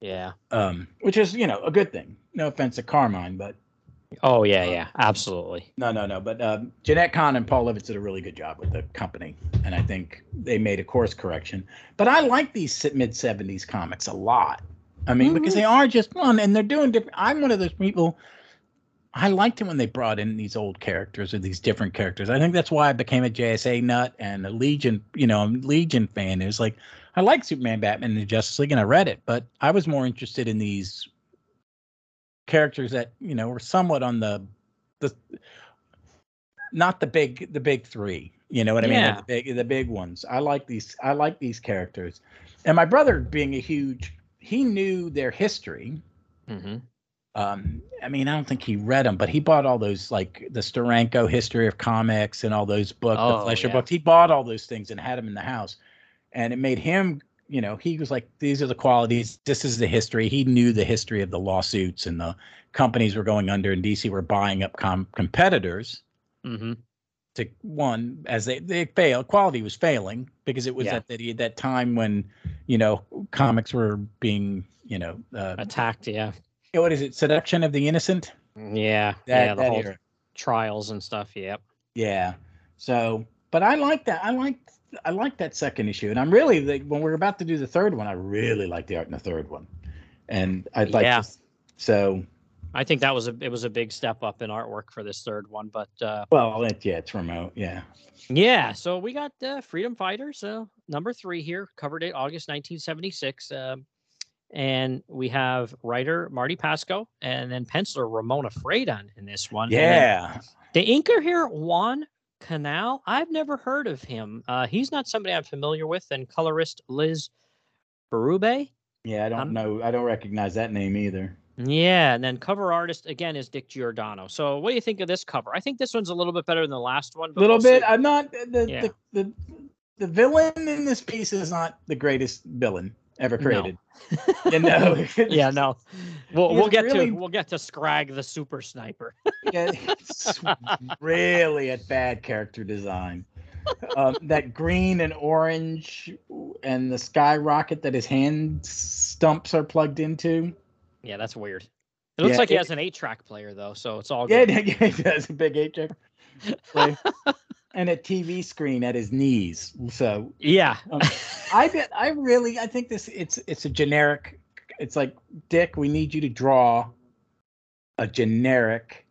Yeah. um, which is you know a good thing. No offense to Carmine, but Oh, yeah, yeah. Absolutely. no, no, no. But um, Jeanette Kahn and Paul Levitz did a really good job with the company, and I think they made a course correction. But I like these mid '70s comics a lot. I mean, because Mhm. they are just fun, and they're doing different. I'm one of those people. I liked it when they brought in these old characters or these different characters. I think that's why I became a JSA nut and a Legion, you know, Legion fan. It was like I like Superman, Batman, and the Justice League, and I read it, but I was more interested in these characters that you know were somewhat on the the not the big the big three. You know what I mean? Yeah. The big the big ones. I like these. I like these characters, and my brother being a huge, he knew their history hmm um i mean i don't think he read them but he bought all those like the Steranko history of comics and all those books Oh, the Fleischer yeah. books he bought all those things and had them in the house and it made him you know he was like these are the qualities this is the history he knew the history of the lawsuits and the companies were going under and dc were buying up com- competitors hmm to one as they they failed quality was failing because it was Yeah. at that that time when you know comics were being you know uh, Attacked. Yeah. What is it seduction of the innocent Yeah. that, yeah. The whole era. trials and stuff. Yep. Yeah. So, but I like that. I like I like that second issue, and I'm really like when we're about to do the third one. I really like the art in the third one, and I'd like Yeah. to. So, I think that was a it was a big step up in artwork for this third one, but uh, well, it, yeah, it's remote. Yeah. yeah. So we got uh, Freedom Fighters, uh, number three here, cover date August 1976, um, and we have writer Marty Pasko and then penciler Ramona Fradon in this one. Yeah. The inker here, Juan Canal. I've never heard of him. Uh, he's not somebody I'm familiar with. And colorist Liz Berube. Yeah. I don't Um, know. I don't recognize that name either. Yeah, and then cover artist again is Dick Giordano. So what do you think of this cover? I think this one's a little bit better than the last one. A little we'll bit. see. I'm not the, Yeah. the the the villain in this piece is not the greatest villain ever No. created. [laughs] you know. [laughs] yeah, no. We'll He's we'll get really- to we'll get to Scrag the super sniper. [laughs] yeah, it's really a bad character design. Um, that green and orange and the skyrocket that his hand stumps are plugged into. yeah, that's weird. It looks Yeah, like he it- has an eight track player though, so it's all Yeah, good. yeah, he does a big eight check. And a TV screen at his knees. So Yeah. Um, I bet I really I think this it's it's a generic. It's like Dick, we need you to draw a generic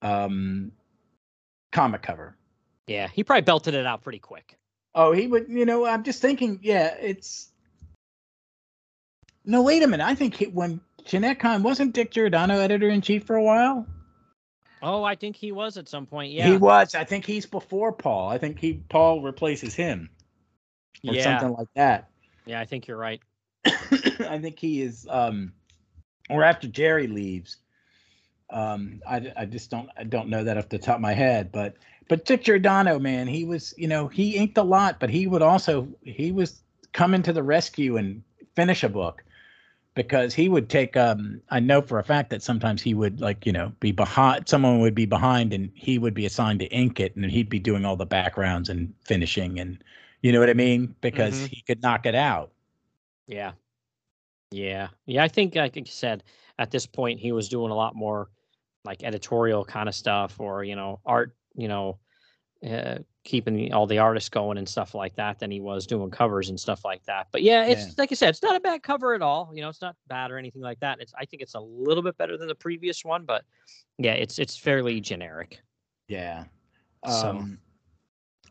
um comic cover. yeah, he probably belted it out pretty quick. Oh, he would. You know, I'm just thinking. Yeah, it's. No, wait a minute. I think he, when Jeanette Kahn wasn't Dick Giordano editor in chief for a while. Oh, I think he was at some point. Yeah. He was. I think he's before Paul. I think he Paul replaces him or yeah. something like that. Yeah, I think you're right. [coughs] I think he is. Um, or after Jerry leaves. Um, I, I just don't I don't know that off the top of my head, but but Dick Giordano, man, he was you know he inked a lot, but he would also he was coming to the rescue and finish a book because he would take um I know for a fact that sometimes he would like you know be behind someone would be behind and he would be assigned to ink it and he'd be doing all the backgrounds and finishing and you know what I mean because Mhm. he could knock it out. Yeah. Yeah. Yeah. I think, like you said, at this point, he was doing a lot more like editorial kind of stuff or, you know, art, you know, uh, keeping all the artists going and stuff like that than he was doing covers and stuff like that. But yeah, it's Yeah. like I said, it's not a bad cover at all. You know, it's not bad or anything like that. It's, I think it's a little bit better than the previous one, but yeah, it's, it's fairly generic. Yeah. So- Um,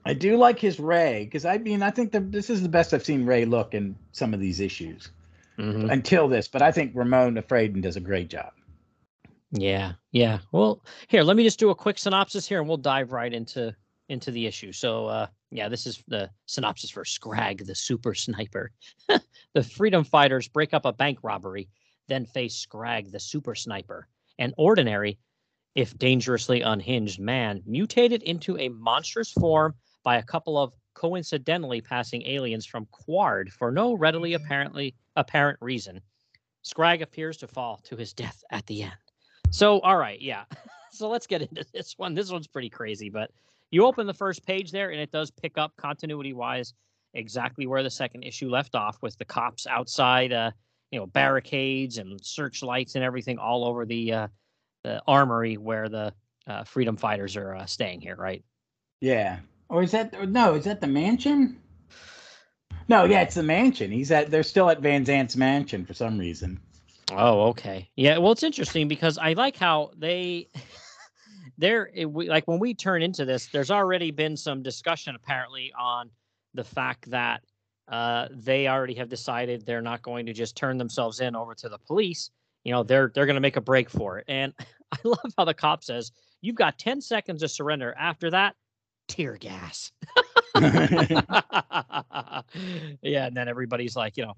I do like his Ray because I mean I think that this is the best I've seen Ray look in some of these issues Mhm. until this, but I think Ramona Fradon does a great job. Yeah, yeah. Well, here, let me just do a quick synopsis here, and we'll dive right into into the issue. So, uh, yeah, this is the synopsis for Scrag, the super sniper. [laughs] the freedom fighters break up a bank robbery, then face Scrag, the super sniper, an ordinary, if dangerously unhinged man, mutated into a monstrous form by a couple of coincidentally passing aliens from Qward for no readily apparently apparent reason. Scrag appears to fall to his death at the end. So, all right, yeah. [laughs] So let's get into this one. This one's pretty crazy, but you open the first page there, and it does pick up continuity wise exactly where the second issue left off with the cops outside, uh, you know, barricades and searchlights and everything all over the uh, the armory where the uh, freedom fighters are uh, staying here, right? Yeah. Or is that no? Is that the mansion? No, yeah, it's the mansion. He's at. They're still at Van Zant's mansion for some reason. Oh, okay. Yeah. Well, it's interesting because I like how they, [laughs] they're it, we, like when we turn into this, there's already been some discussion apparently on the fact that uh, they already have decided they're not going to just turn themselves in over to the police. You know, they're they're going to make a break for it. And [laughs] I love how the cop says, "You've got ten seconds to surrender. After that, tear gas." [laughs] [laughs] yeah, and then everybody's like, you know,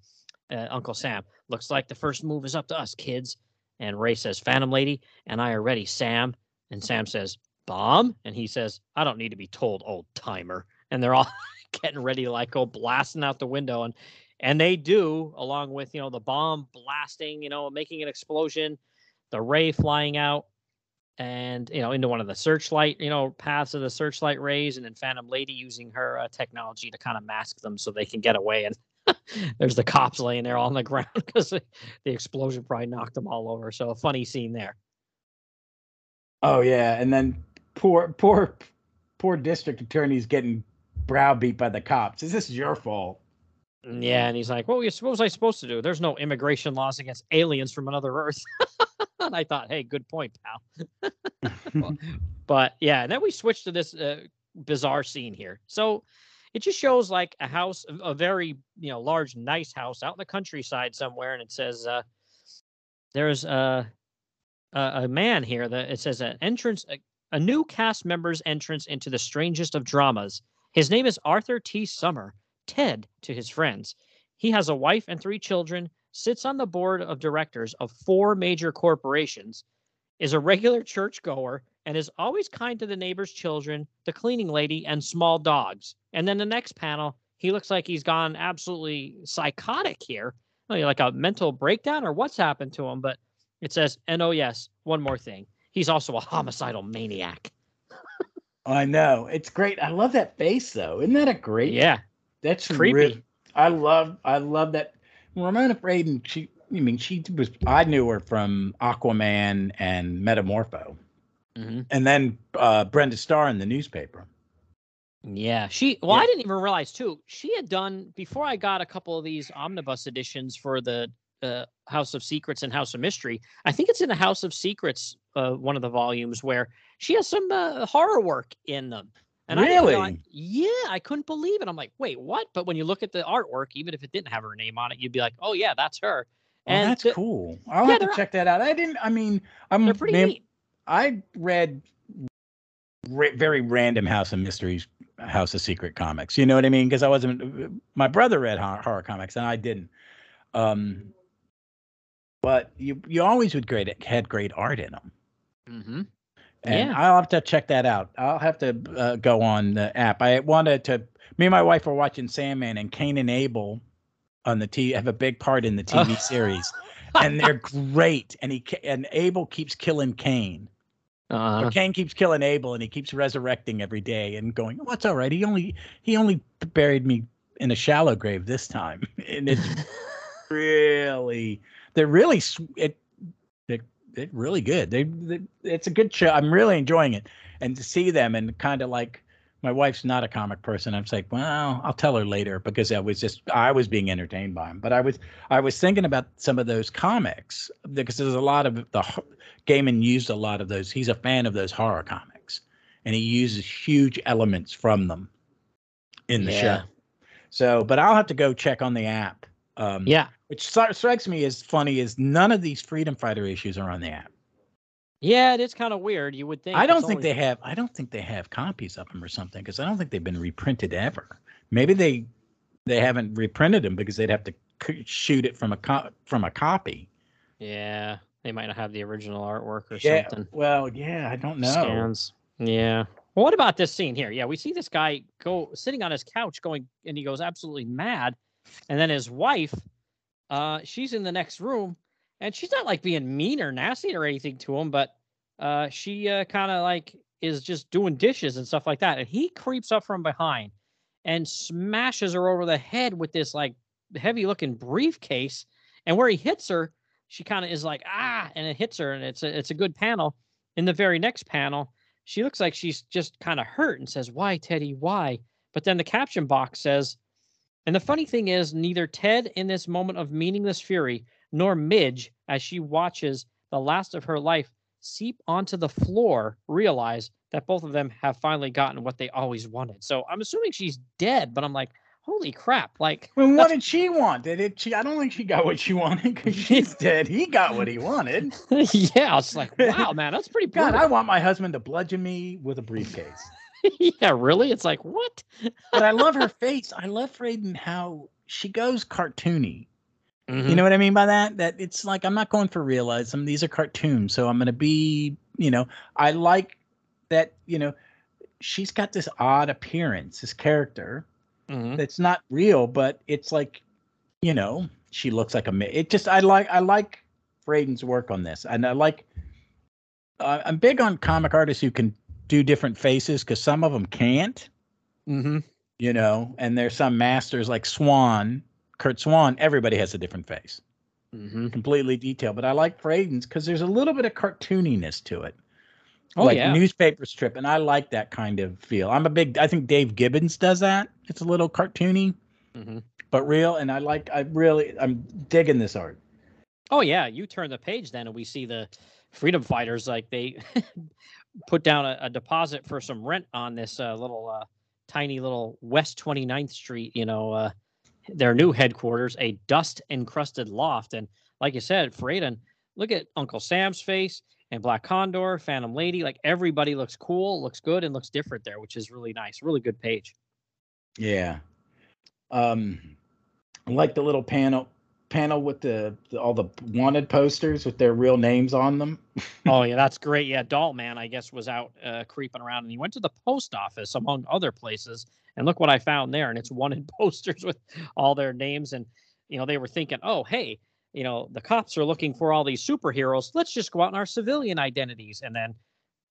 uh, Uncle Sam, looks like the first move is up to us, kids. And Ray says, Phantom Lady, and I are ready, Sam. And Sam says, Bomb? And he says, I don't need to be told, old timer. And they're all [laughs] getting ready to like go blasting out the window. And and they do, along with, you know, the bomb blasting, you know, making an explosion, the ray flying out and you know into one of the searchlight you know paths of the searchlight rays and then phantom lady using her uh, technology to kind of mask them so they can get away and [laughs] there's the cops laying there on the [laughs] ground because the explosion probably knocked them all over so a funny scene there oh yeah, and then poor, poor, poor district attorney's getting browbeat by the cops. Is this your fault? Yeah and he's like what, was- i supposed to do? There's no immigration laws against aliens from another earth. [laughs] And i thought hey good point pal. [laughs] But yeah and then we switch to this uh, bizarre scene here. So it just shows like a house a- very you know large nice house out in the countryside somewhere and it says uh there's a a, a man here that it says an entrance a, a new cast member's entrance into the strangest of dramas his name is arthur t summer ted to his friends he has a wife and three children sits on the board of directors of four major corporations is a regular churchgoer and is always kind to the neighbor's children, the cleaning lady, and small dogs. And then the next panel, he looks like he's gone absolutely psychotic here. Like a mental breakdown or what's happened to him. But it says, and oh, yes, one more thing. He's also a homicidal maniac. I know it's great. I love that face though. Isn't that a great? Yeah. that's creepy. really- I love. I love that. Ramona Fradon. She. I mean, she was. I knew her from Aquaman and Metamorpho, hmm and then uh, Brenda Starr in the newspaper. Yeah. She, well, I didn't even realize too, she had done, before I got a couple of these omnibus editions for the uh, House of Secrets and House of Mystery, I think it's in the House of Secrets, uh, one of the volumes where she has some uh, horror work in them. And I Really? yeah, I couldn't believe it. I'm like, wait, what? But when you look at the artwork, even if it didn't have her name on it, you'd be like, oh yeah, that's her. Oh, And that's the- cool. I'll yeah, have to check that out. I didn't. I mean, I'm. They're pretty man, neat. I read ra- very random House of Mysteries, House of Secret comics. You know what I mean? Because I wasn't. My brother read horror, horror comics, and I didn't. Um, but you you always would great had great art in them, Mm-hmm. and Yeah. I'll have to check that out. I'll have to uh, go on the app. I wanted to. Me and my wife were watching Sandman, and Cain and Abel on the T have a big part in the TV [laughs] series, and they're great. And he and Abel keeps killing Cain. Uh, Or Cain keeps killing Abel, and he keeps resurrecting every day and going, "Oh, it's all right. He only he only buried me in a shallow grave this time." [laughs] And it's [laughs] really they're really it they're, they're really good. They, they it's a good show. I'm really enjoying it, and to see them and kind of like my wife's not a comic person. I'm like, well, I'll tell her later because I was just I was being entertained by them. But I was I was thinking about some of those comics because there's a lot of the Gaiman used a lot of those. He's a fan of those horror comics, and he uses huge elements from them in the Yeah. show. So, but I'll have to go check on the app. Um, Yeah. Which strikes me as funny is none of these freedom fighter issues are on the app. Yeah, it is kind of weird. You would think. I don't think only- they have. I don't think they have copies of them or something because I don't think they've been reprinted ever. Maybe they they haven't reprinted them because they'd have to c- shoot it from a co- from a copy. Yeah, they might not have the original artwork or Yeah. something. Well, yeah, I don't know. Scans. Yeah. Well, what about this scene here? Yeah, we see this guy go sitting on his couch going, and he goes absolutely mad. And then his wife, uh, she's in the next room, and she's not like being mean or nasty or anything to him, but uh, she uh, kind of like is just doing dishes and stuff like that. And he creeps up from behind and smashes her over the head with this like heavy looking briefcase. And where he hits her, she kind of is like ah, and it hits her, and it's a it's a good panel. In the very next panel, she looks like she's just kind of hurt and says, "Why, Teddy? Why?" But then the caption box says, and the funny thing is, neither Ted in this moment of meaningless fury nor Midge, as she watches the last of her life seep onto the floor, realize that both of them have finally gotten what they always wanted. So I'm assuming she's dead, but I'm like, holy crap! Like, Well, what did she want? Did it? She, I don't think she got what she wanted because [laughs] she's dead. He got what he wanted. [laughs] yeah, it's like, wow, man, that's pretty [laughs] God. I want my husband to bludgeon me with a briefcase. [laughs] yeah, really? It's like, what? but I love her [laughs] face. I love Fradon how she goes cartoony. Mm-hmm. You know what I mean by that? That it's like I'm not going for realism. These are cartoons, so I'm going to be, you know, I like that. You know, she's got this odd appearance, this character Mhm. that's not real, but it's like, you know, she looks like a. It just I like I like Fradon's work on this, and I like. Uh, I'm big on comic artists who can do different faces because some of them can't Mm-hmm. you know, and there's some masters like Swan, Curt Swan, everybody has a different face, Mm-hmm. completely detailed. But I like Fradon's because there's a little bit of cartooniness to it. Oh, like yeah. newspaper strip, and I like that kind of feel. I'm a big I think Dave Gibbons does that. It's a little cartoony, Mm-hmm. but real, and I like I really I'm digging this art. Oh yeah, you turn the page then, and we see the freedom fighters like they [laughs] put down a, a deposit for some rent on this uh, little uh, tiny little West 29th Street. You know, uh, their new headquarters, a dust encrusted loft, and like you said, Fradon, look at Uncle Sam's face and Black Condor, Phantom Lady. Like everybody looks cool, looks good, and looks different there, which is really nice. Really good page. Yeah. Um I like the little panel panel with the, the all the wanted posters with their real names on them. [laughs] oh yeah, that's great. Yeah, Doll Man, I guess, was out uh, creeping around, and he went to the post office among other places, and look what I found there, and it's wanted [laughs] posters with all their names, and you know they were thinking, oh hey, you know the cops are looking for all these superheroes, let's just go out in our civilian identities, and then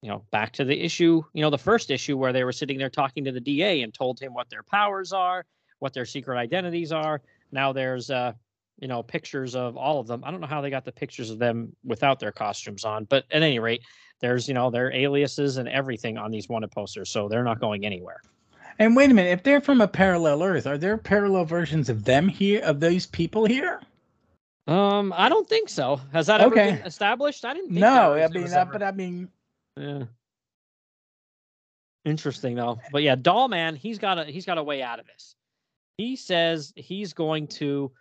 you know back to the issue, you know the first issue where they were sitting there talking to the DA and told him what their powers are, what their secret identities are. Now there's uh you know pictures of all of them. I don't know how they got the pictures of them without their costumes on, but at any rate, there's you know their aliases and everything on these wanted posters, so they're not going anywhere. And wait a minute, if they're from a parallel Earth, are there parallel versions of them here, of those people here? Um, I don't think so. Has that ever Okay. been established? I didn't. Think No, I mean, uh, ever- but I mean, Yeah. Interesting though. But yeah, Doll Man, he's got a he's got a way out of this. He says he's going to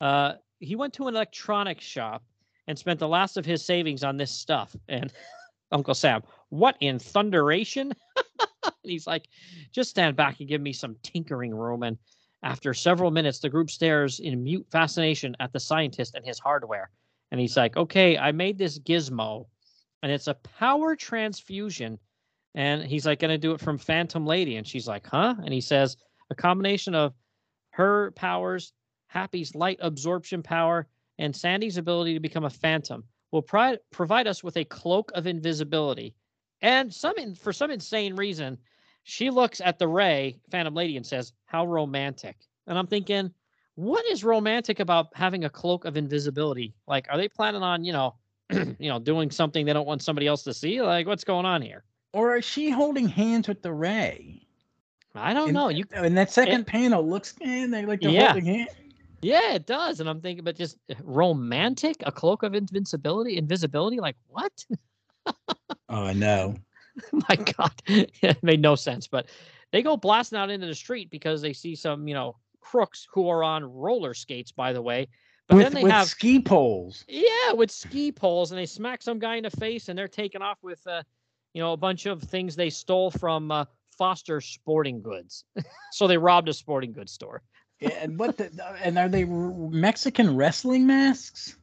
uh he went to an electronics shop and spent the last of his savings on this stuff. And [laughs] Uncle Sam, what in thunderation? and [laughs] he's like, just stand back and give me some tinkering room. And after several minutes, the group stares in mute fascination at the scientist and his hardware. And he's like, okay, I made this gizmo and it's a power transfusion. And he's like, going to do it from Phantom Lady. And she's like, huh? And he says, a combination of her powers, Happy's light absorption power, and Sandy's ability to become a phantom will pri- provide us with a cloak of invisibility. And some in, for some insane reason, she looks at the Ray Phantom Lady and says, "How romantic." And I'm thinking, what is romantic about having a cloak of invisibility? Like, are they planning on, you know, [clears throat] you know, doing something they don't want somebody else to see? Like, what's going on here? or is she holding hands with the Ray? I don't And- know. You And that second panel looks, eh, they like they're Yeah. holding hands. Yeah, it does. And I'm thinking, but just uh, romantic, a cloak of invincibility, invisibility. Like what? [laughs] Oh, I know. My God, [laughs] it made no sense. But they go blasting out into the street because they see some, you know, crooks who are on roller skates, by the way. But with, then they with have ski poles. yeah, with ski poles, and they smack some guy in the face, and they're taking off with, uh, you know, a bunch of things they stole from uh, Foster Sporting Goods. [laughs] so they robbed a sporting goods store. And what the, and are they Mexican wrestling masks?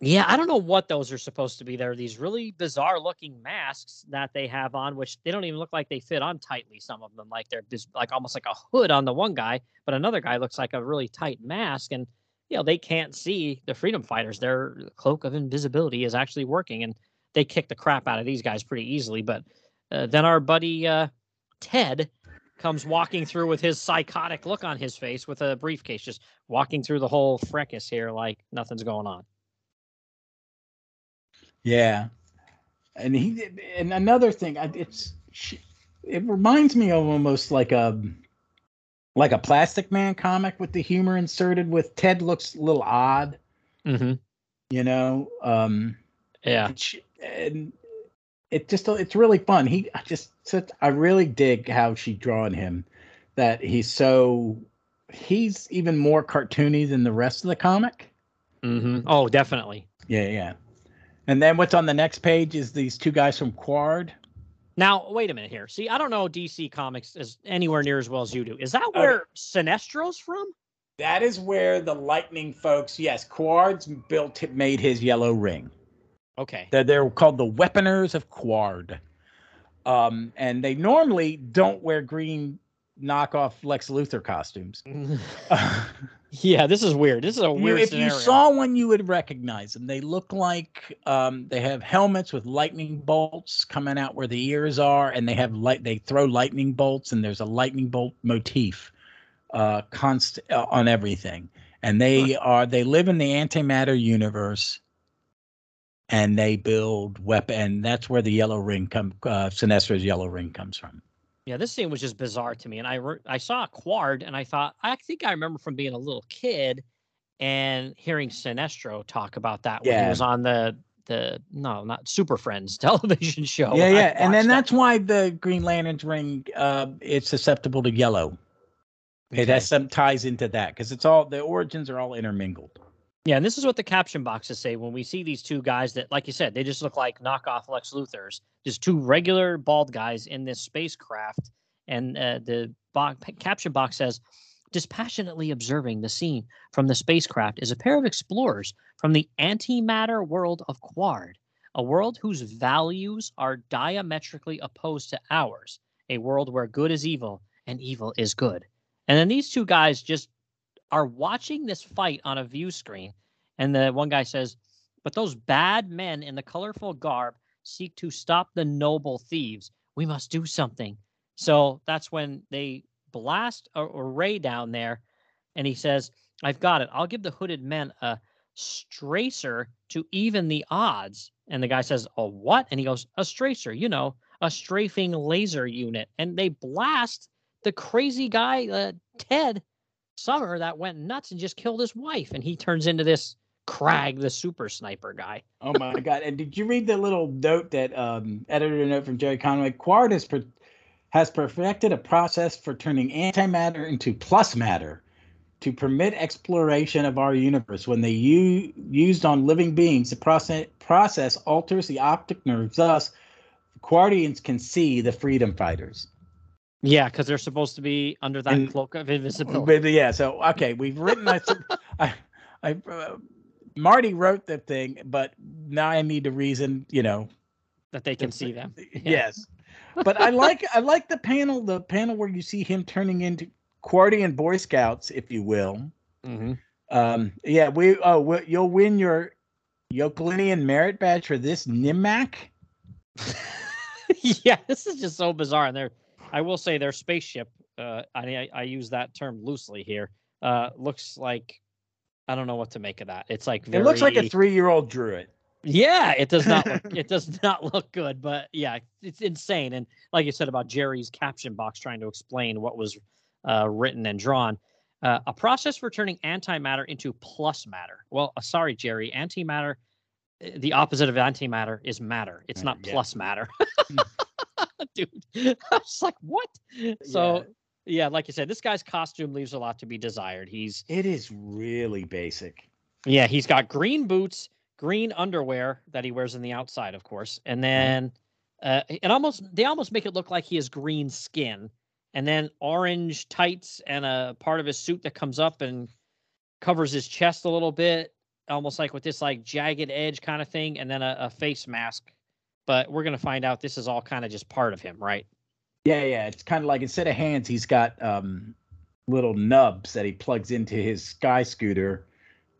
Yeah, I don't know what those are supposed to be. They're these really bizarre looking masks that they have on, which they don't even look like they fit on tightly. Some of them, like they're just like almost like a hood on the one guy, but another guy looks like a really tight mask. And you know, they can't see the freedom fighters. Their cloak of invisibility is actually working, and they kick the crap out of these guys pretty easily. But uh, then our buddy uh, Ted comes walking through with his psychotic look on his face with a briefcase, just walking through the whole fracas here like nothing's going on. Yeah, and he and another thing, it's it reminds me of almost like a like a Plastic Man comic with the humor inserted. With Ted looks a little odd, Mm-hmm. you know. Um, Yeah. and it just it's really fun. He I just such I really dig how she drawn him. That he's so he's even more cartoony than the rest of the comic. Mm-hmm. Oh, definitely. Yeah, yeah. And then what's on the next page is these two guys from Qward. Now, wait a minute here. See, I don't know DC Comics as anywhere near as well as you do. Is that Okay. where Sinestro's from? That is where the Lightning folks, yes, Qward's built it, made his yellow ring. Okay. They're, they're called the Weaponers of Qward. Um, and they normally don't wear green knockoff Lex Luthor costumes. [laughs] [laughs] yeah, this is weird. This is a You- weird if scenario. you saw one, you would recognize them. They look like um, they have helmets with lightning bolts coming out where the ears are, and they have light. They throw lightning bolts, and there's a lightning bolt motif uh, const uh, on everything. And they are they live in the antimatter universe, and they build weapon. And that's where the yellow ring come. Uh, Sinestro's yellow ring comes from. yeah, this scene was just bizarre to me, and I re- I saw a Qward, and I thought I think I remember from being a little kid and hearing Sinestro talk about that when he was on the the no not Super Friends [laughs] television show. yeah, yeah, and then that. that's why the Green Lantern's ring uh, it's susceptible to yellow. It has some ties into that because it's all the origins are all intermingled. Yeah, and this is what the caption boxes say when we see these two guys that, like you said, they just look like knockoff Lex Luthors, just two regular bald guys in this spacecraft. And uh, the bo- caption box says, dispassionately observing the scene from the spacecraft is a pair of explorers from the antimatter world of Qward, a world whose values are diametrically opposed to ours, a world where good is evil and evil is good. And then these two guys just are watching this fight on a view screen, and the one guy says, "But those bad men in the colorful garb seek to stop the noble thieves. We must do something." So that's when they blast a, ray down there, and he says, "I've got it. I'll give the hooded men a stracer to even the odds." And the guy says, "A what?" And he goes, "A stracer. You know, a strafing laser unit." And they blast the crazy guy, uh, Ted Summer, that went nuts and just killed his wife, and he turns into this Crag, the super sniper guy. Oh my [laughs] god! And did you read the little note that um, editor note from Gerry Conway? Qward has per- has perfected a process for turning antimatter into plus matter to permit exploration of our universe. When they u- used on living beings, the process process alters the optic nerves. Thus, Qwardians can see the freedom fighters. Yeah, because they're supposed to be under that And- cloak of invisibility. Yeah, so okay, we've written. I, [laughs] I, I uh, Marty wrote the thing, but now I need to reason. You know, that they can see them. Yes, but I like I like the panel, the panel where you see him turning into Qwardian Boy Scouts, if you will. hmm Um, yeah, we oh we, you'll win your Yoklinian merit badge for this Nimac. [laughs] yeah, this is just so bizarre. And they're, I will say, their spaceship. Uh, I I- use that term loosely here. Uh, looks like I don't know what to make of that. It's like very, It looks like a three-year-old druid. Yeah, it does not look [laughs] it does not look good, but yeah, it's insane. And like you said about Gerry's caption box trying to explain what was uh, written and drawn, uh, a process for turning antimatter into plus matter. Well, uh, sorry, Jerry, antimatter, uh, the opposite of antimatter is matter. It's Uh, not yeah. plus matter. [laughs] [laughs] dude. [laughs] I was like, what? So yeah. like you said, this guy's costume leaves a lot to be desired. He's it is really basic. yeah, he's got green boots, green underwear that he wears in the outside, of course, and then uh, it almost they almost make it look like he has green skin, and then orange tights and a part of his suit that comes up and covers his chest a little bit, almost like with this like jagged edge kind of thing, and then a, a face mask. But we're gonna find out this is all kind of just part of him, right? Yeah, yeah. It's kind of like instead of hands, he's got um, little nubs that he plugs into his sky scooter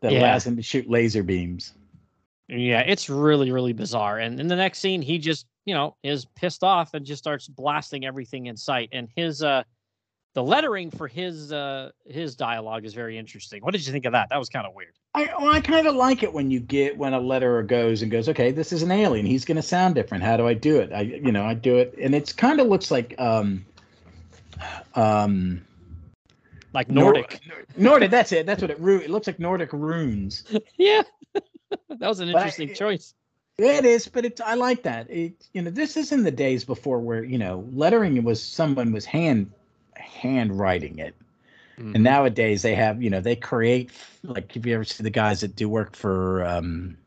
that Yeah. allows him to shoot laser beams. Yeah, it's really, really bizarre. And in the next scene, he just, you know, is pissed off and just starts blasting everything in sight. And his uh the lettering for his uh his dialogue is very interesting. What did you think of that? That was kind of weird. I well, I kind of like it when you get when a letterer goes and goes, okay, this is an alien. He's going to sound different. How do I do it? I you know I do it, and it's kind of looks like um um Like Nor- Nordic. Nordic. That's it. That's what it. It looks like Nordic runes. yeah. [laughs] that was an But I- interesting choice. It is, but it's I like that. It you know this is in the days before where you know lettering was someone was hand handwriting it. Mhm. And nowadays they have, you know, they create like if you ever see the guys that do work for um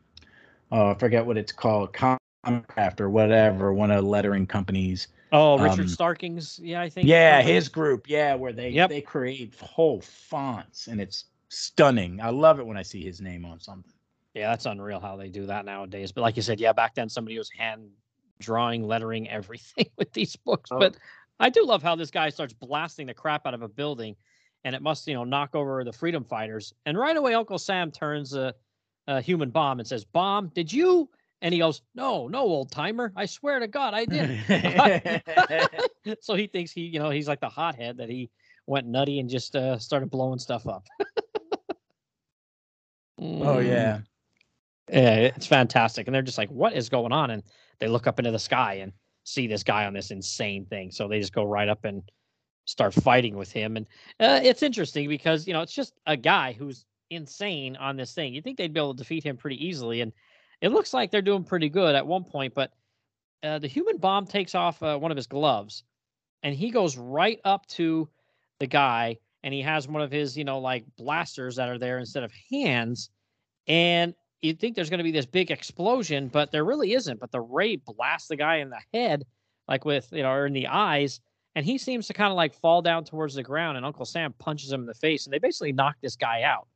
oh I forget what it's called, Comicraft or whatever, one of the lettering companies. Oh, Richard um, Starkings, yeah, I think. Yeah, probably. his group, yeah, where they Yep. they create whole fonts and it's stunning. I love it when I see his name on something. Yeah, that's unreal how they do that nowadays. But like you said, yeah, back then somebody was hand drawing, lettering everything [laughs] with these books. Oh. But I do love how this guy starts blasting the crap out of a building, and it must, you know, knock over the freedom fighters. And right away, Uncle Sam turns a, a human bomb and says, "Bomb, did you?" And he goes, "No, no, old timer. I swear to God, I did." [laughs] so he thinks he, you know, he's like the hothead that he went nutty and just uh, started blowing stuff up. oh Mm. yeah. Yeah, it's fantastic. And they're just like, what is going on? And they look up into the sky and see this guy on this insane thing. So they just go right up and start fighting with him. And uh, it's interesting because, you know, it's just a guy who's insane on this thing. You'd think they'd be able to defeat him pretty easily. And it looks like they're doing pretty good at one point. But uh, the human bomb takes off uh, one of his gloves and he goes right up to the guy and he has one of his, you know, like blasters that are there instead of hands. And you'd think there's going to be this big explosion, but there really isn't. But the ray blasts the guy in the head, like with, you know, or in the eyes. And he seems to kind of like fall down towards the ground. And Uncle Sam punches him in the face. And they basically knock this guy out.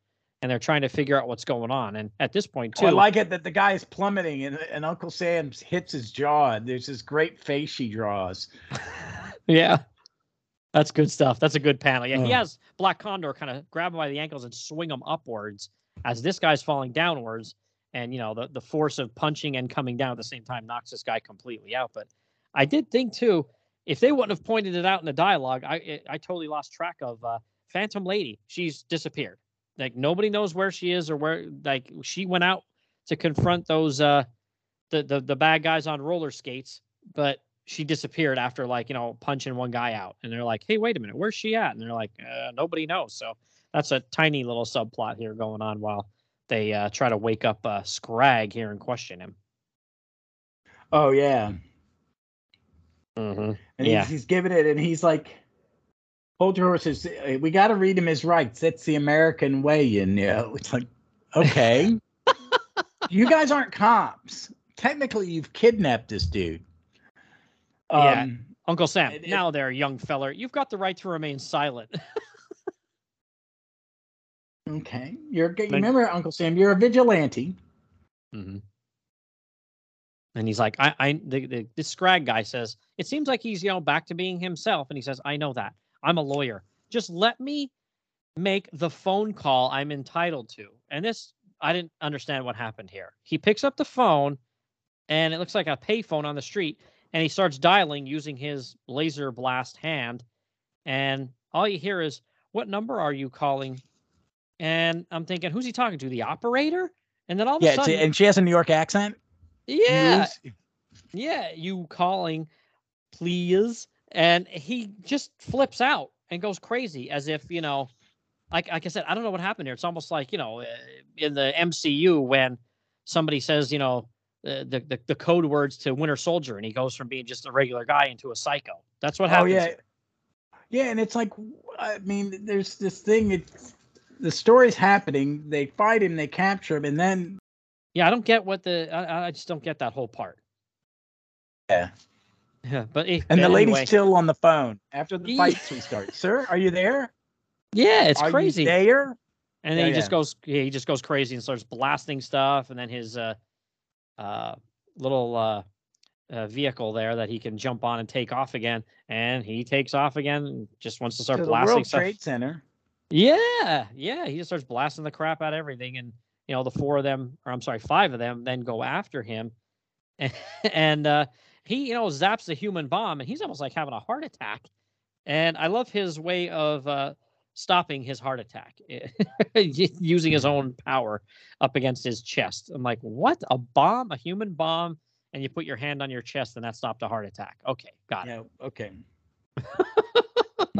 And they're trying to figure out what's going on. And at this point, too, Oh, I like it that the guy is plummeting and, and Uncle Sam hits his jaw. and There's this great face she draws. [laughs] yeah, that's good stuff. That's a good panel. Yeah, he Oh. has Black Condor kind of grab him by the ankles and swing him upwards as this guy's falling downwards. And you know the the force of punching and coming down at the same time knocks this guy completely out. But I did think too, if they wouldn't have pointed it out in the dialogue, I I totally lost track of uh, Phantom Lady. She's disappeared. Like nobody knows where she is or where. Like she went out to confront those uh the the, the bad guys on roller skates, but she disappeared after like you know punching one guy out and they're like hey wait a minute where's she at and they're like uh, nobody knows so that's a tiny little subplot here going on while they uh, try to wake up uh, scrag here and question him Oh yeah. mm-hmm. And Yeah. he's, he's giving it, and he's like, "Hold your horses. We got to read him his rights. That's the American way." You know, it's like, okay, [laughs] you guys aren't cops. Technically, you've kidnapped this dude. Yeah. Um, uncle sam it- now there young feller you've got the right to remain silent [laughs] Okay, you're. You remember, Uncle Sam? You're a vigilante. mm-hmm. and he's like i i the, the this scrag guy says it seems like he's you know back to being himself and he says i know that i'm a lawyer just let me make the phone call i'm entitled to and this i didn't understand what happened here he picks up the phone and it looks like a payphone on the street and he starts dialing using his laser blast hand and all you hear is what number are you calling and i'm thinking who's he talking to the operator and then all of Yeah, a sudden and she has a New York accent. yeah yeah, you calling, please. And he just flips out and goes crazy as if, you know, like, like I said, I don't know what happened here. It's almost like, you know, uh, in the MCU when somebody says, you know, uh, the, the the code words to Winter Soldier, and he goes from being just a regular guy into a psycho. That's what happens. Oh happens. yeah, yeah, and it's like I mean, there's this thing. It's the story's happening. They fight him, they capture him, and then Yeah, I don't get what the I, I just don't get that whole part. Yeah. Yeah, but eh, and the lady's anyway. still on the phone after the fight restart. Sir, are you there? yeah, it's are crazy. You there? and then Yeah, he just goes yeah, he just goes crazy and starts blasting stuff and then his uh uh little uh, uh vehicle there that he can jump on and take off again and he takes off again and just wants to start to the blasting World stuff Trade Center. Yeah yeah he just starts blasting the crap out of everything and you know the four of them or i'm sorry five of them then go after him. And, [laughs] and uh he you know zaps the human bomb and he's almost like having a heart attack. And i love his way of uh stopping his heart attack [laughs] using his own power up against his chest. I'm like what? A bomb? A human bomb? And you put your hand on your chest and that stopped a heart attack. Okay got it. Okay. [laughs]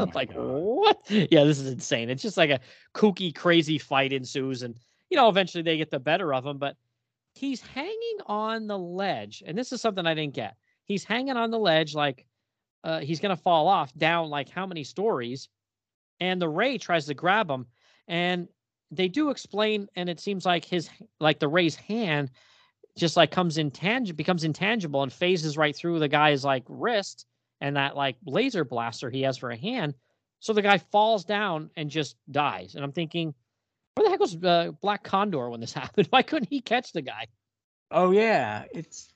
[laughs] I'm like, what? Yeah, this is insane. It's just like a kooky, crazy fight ensues, and you know, eventually they get the better of him. But he's hanging on the ledge, and this is something I didn't get. He's hanging on the ledge like uh, he's gonna fall off down like how many stories, and the ray tries to grab him, and they do explain, and it seems like his like the ray's hand just like comes intangible, becomes intangible, and phases right through the guy's like wrist and that like laser blaster he has for a hand. So the guy falls down and just dies. And I'm thinking, where the heck was uh, Black Condor when this [laughs] happened? Why couldn't he catch the guy? Oh yeah, it's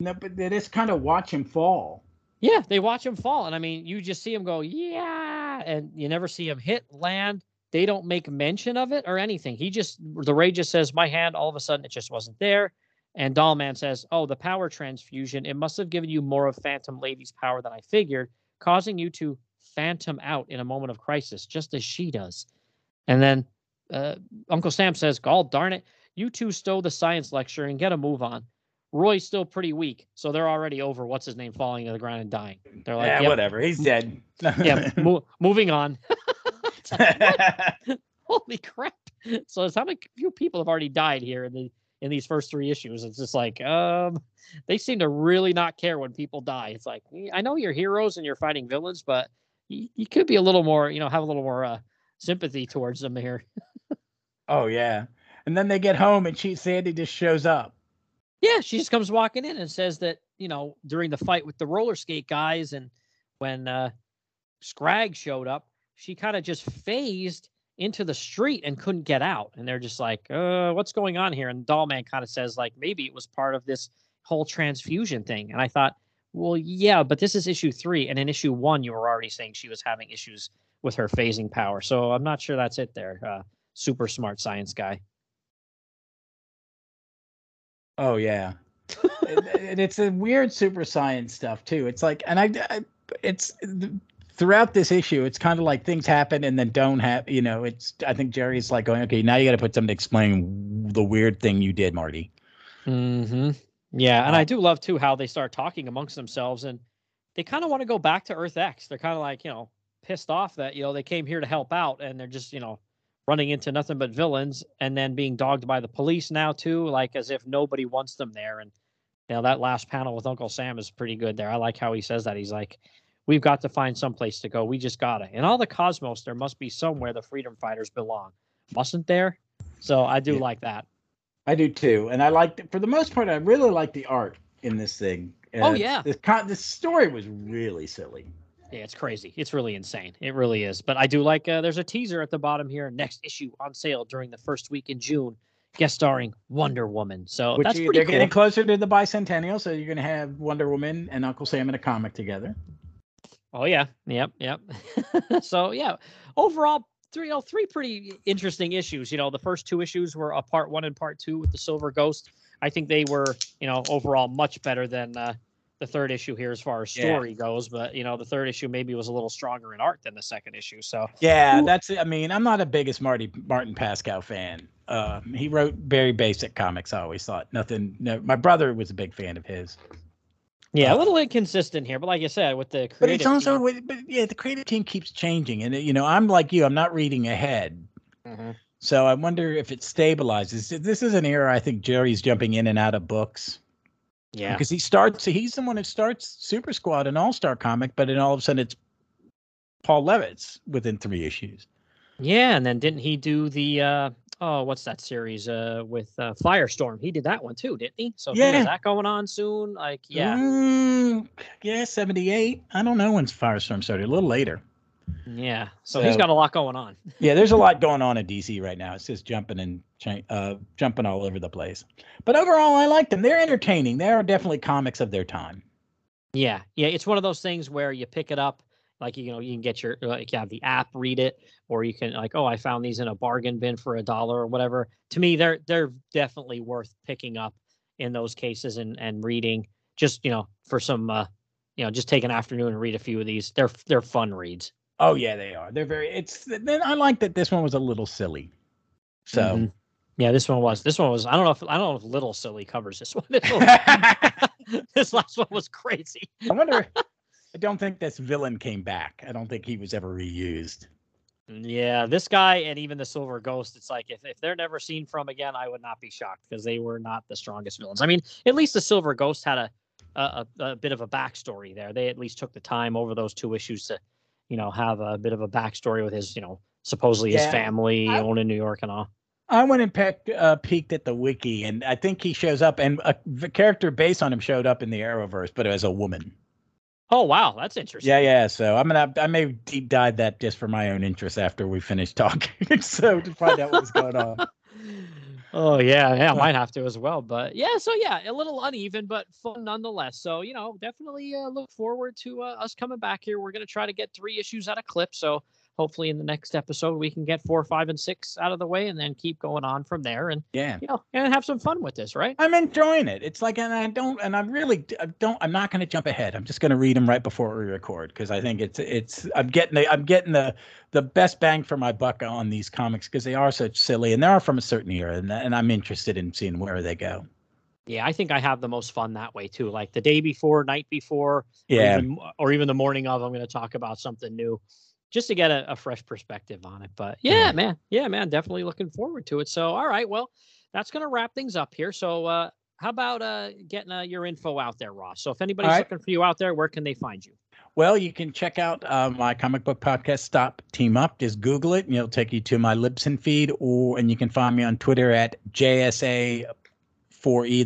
no, but they just kind of watch him fall. Yeah, they watch him fall. And I mean, you just see him go, yeah, and you never see him hit, land. They don't make mention of it or anything. He just, the Ray just says, my hand, all of a sudden, it just wasn't there. And Dollman says, oh, the power transfusion, it must have given you more of Phantom Lady's power than I figured, causing you to phantom out in a moment of crisis, just as she does. And then uh, Uncle Sam says, God darn it, you two stow the science lecture and get a move on. Roy's still pretty weak, so they're already over what's his name falling to the ground and dying. They're like, yeah, "Yep, whatever. He's dead. [laughs] yeah, mo- moving on. [laughs] [laughs] Holy crap! So it's how many few people have already died here in the in these first three issues? It's just like um, they seem to really not care when people die. It's like "Eh, I know you're heroes and you're fighting villains, but you, you could be a little more, you know, have a little more uh, sympathy towards them here. [laughs] oh yeah. And then they get home and she Sandy just shows up. Yeah, she just comes walking in and says that, you know, during the fight with the roller skate guys and when uh Scrag showed up, she kind of just phased into the street and couldn't get out. And they're just like, uh, what's going on here? And Dollman kind of says, like, maybe it was part of this whole transfusion thing. And I thought, well, yeah, but this is issue three. And in issue one, you were already saying she was having issues with her phasing power. So I'm not sure that's it there. Uh, super smart science guy. Oh yeah. and, it's a weird super science stuff too. It's like, and I, I it's throughout this issue, it's kind of like things happen and then don't happen. You know, it's I think Gerry's like going, okay, now you got to put something to explain the weird thing you did, Marty. hmm Yeah, and I Uh, do love too how they start talking amongst themselves, and they kind of want to go back to Earth X. They're kind of like you know pissed off that you know they came here to help out, and they're just you know running into nothing but villains, and then being dogged by the police now too, like as if nobody wants them there. And you know that last panel with Uncle Sam is pretty good there. I like how he says that. He's like, "We've got to find some place to go. We just gotta." In all the cosmos, there must be somewhere the freedom fighters belong, mustn't there? So I do Yeah. like that. I do too, and I liked for the most part. I really like the art in this thing. Oh, Uh, yeah. this con- the story was really silly. Yeah, it's crazy. It's really insane. It really is. But I do like. Uh, there's a teaser at the bottom here. Next issue on sale during the first week in June, guest starring Wonder Woman. So Which that's you- pretty they're cool. getting closer to the bicentennial, so you're going to have Wonder Woman and Uncle Sam in a comic together. Oh yeah, yep, yep. [laughs] so yeah, overall, three, you know, three pretty interesting issues. You know, the first two issues were a part one and part two with the Silver Ghost. I think they were, you know, overall much better than uh, the third issue here as far as Yeah. story goes. But you know, the third issue maybe was a little stronger in art than the second issue. So Yeah, Who- that's. I mean, I'm not a biggest Marty Martin Pasko fan. Um, he wrote very basic comics. I always thought nothing. No, my brother was a big fan of his. Yeah, a Uh, little inconsistent here. But like I said, with the creative But it's also, team- with- but yeah, the creative team keeps changing, and you know, I'm like you. I'm not reading ahead, Mhm. So I wonder if it stabilizes. This is an era I think Gerry's jumping in and out of books. Yeah. Because he starts, he's the one who starts Super Squad, an all star comic, but then all of a sudden it's Paul Levitz within three issues. Yeah, and then didn't he do the uh oh what's that series uh with uh Firestorm? He did that one too, didn't he? So yeah. Is that going on soon? Like yeah. Mm, yeah, 78. I don't know when Firestorm started, a little later. Yeah. So, he's got a lot going on. [laughs] Yeah, there's a lot going on in DC right now. It's just jumping and uh, jumping all over the place. But overall, I like them. They're entertaining. They are definitely comics of their time. Yeah. Yeah, it's one of those things where you pick it up like you know, you can get your like you have the app read it or you can like oh, I found these in a bargain bin for a dollar or whatever. To me, they're they're definitely worth picking up in those cases and and reading just, you know, for some uh you know, just take an afternoon and read a few of these. They're they're fun reads. Oh yeah, they are. They're very. It's. Then I like that this one was a little silly. So. Mhm. Yeah, this one was. This one was. I don't know if I don't know if Little Silly covers this one. This, [laughs] one- [laughs] this last one was crazy. I wonder. [laughs] I don't think this villain came back. I don't think he was ever reused. Yeah, this guy and even the Silver Ghost. It's like if, if they're never seen from again, I would not be shocked because they were not the strongest villains. I mean, at least the Silver Ghost had a a, a bit of a backstory there. They at least took the time over those two issues to, you know, have a bit of a backstory with his, you know, supposedly his family I- owned in New York and all. I went and pecked, uh, peeked at the wiki, and I think he shows up, and a character based on him showed up in the Arrowverse, but as a woman. Oh wow, that's interesting. Yeah, yeah. So I'm gonna, I may deep dive that just for my own interest after we finish talking, [laughs] so to find out what's going on. [laughs] Oh yeah, yeah, I might have to as well. But yeah, so yeah, a little uneven, but fun nonetheless. So you know, definitely uh, look forward to uh, us coming back here. We're gonna try to get three issues out of clip. So hopefully in the next episode we can get four, five, and six out of the way, and then keep going on from there, and Yeah. you know, and have some fun with this, right? I'm enjoying it. It's like, and I don't, and I'm really, I don't, I'm not going to jump ahead. I'm just going to read them right before we record because I think it's, it's, I'm getting the, I'm getting the, the best bang for my buck on these comics because they are such silly and they are from a certain era, and, and I'm interested in seeing where they go. Yeah, I think I have the most fun that way too. Like the day before, night before, or Yeah, even, or even the morning of, I'm going to talk about something new, just to get a, a fresh perspective on it. But yeah, Yeah. man, yeah, man, definitely looking forward to it. So, all right, well, that's going to wrap things up here. So, uh, how about uh, getting uh, your info out there, Ross? So, if anybody's right. looking for you out there, where can they find you? Well, you can check out uh, my comic book podcast, Stop Team Up. Just Google it, and it'll take you to my Libsyn feed, or and you can find me on Twitter at JSA4E.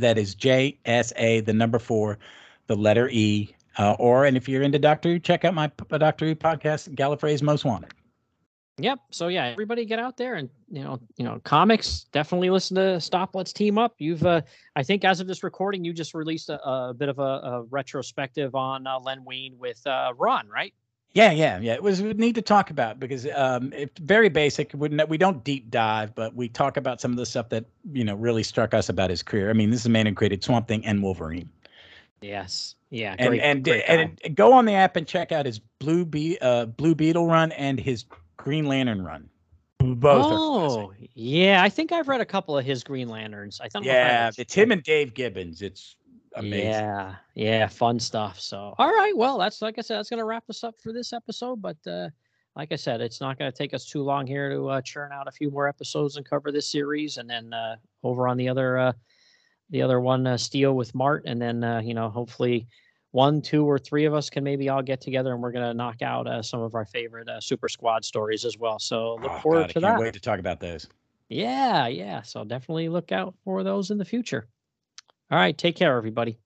That is JSA, the number four, the letter E. Uh, or and if you're into Doctor Who, check out my p- Doctor Who podcast, Gallifrey's Most Wanted. Yep. So yeah, everybody get out there and you know, you know, comics. Definitely listen to Stop. Let's team up. You've, uh, I think, as of this recording, you just released a, a bit of a, a retrospective on uh, Len Wein with uh, Ron, right? Yeah, yeah, yeah. It was we need to talk about because um, it's very basic. We we don't deep dive, but we talk about some of the stuff that you know really struck us about his career. I mean, this is a man who created Swamp Thing and Wolverine. Yes. Yeah. and great- and great and go on the app and check out his blue Be- uh, blue beetle run and his green lantern run both oh, yeah. I think I've read a couple of his Green Lanterns. I don't know if I yeah it's him and dave gibbons it's amazing Yeah, yeah, fun stuff. So, all right, well, that's like I said, that's gonna wrap us up for this episode. But uh, like I said, it's not gonna take us too long here to uh, churn out a few more episodes and cover this series, and then uh, over on the other, uh, the other one, uh, Steel with Mart, and then uh, you know, hopefully, one, two, or three of us can maybe all get together, and we're gonna knock out uh, some of our favorite uh, Super Squad stories as well. So look Oh, forward God, to I can't that. wait to talk about those Yeah, yeah. So definitely look out for those in the future. All right, take care, everybody.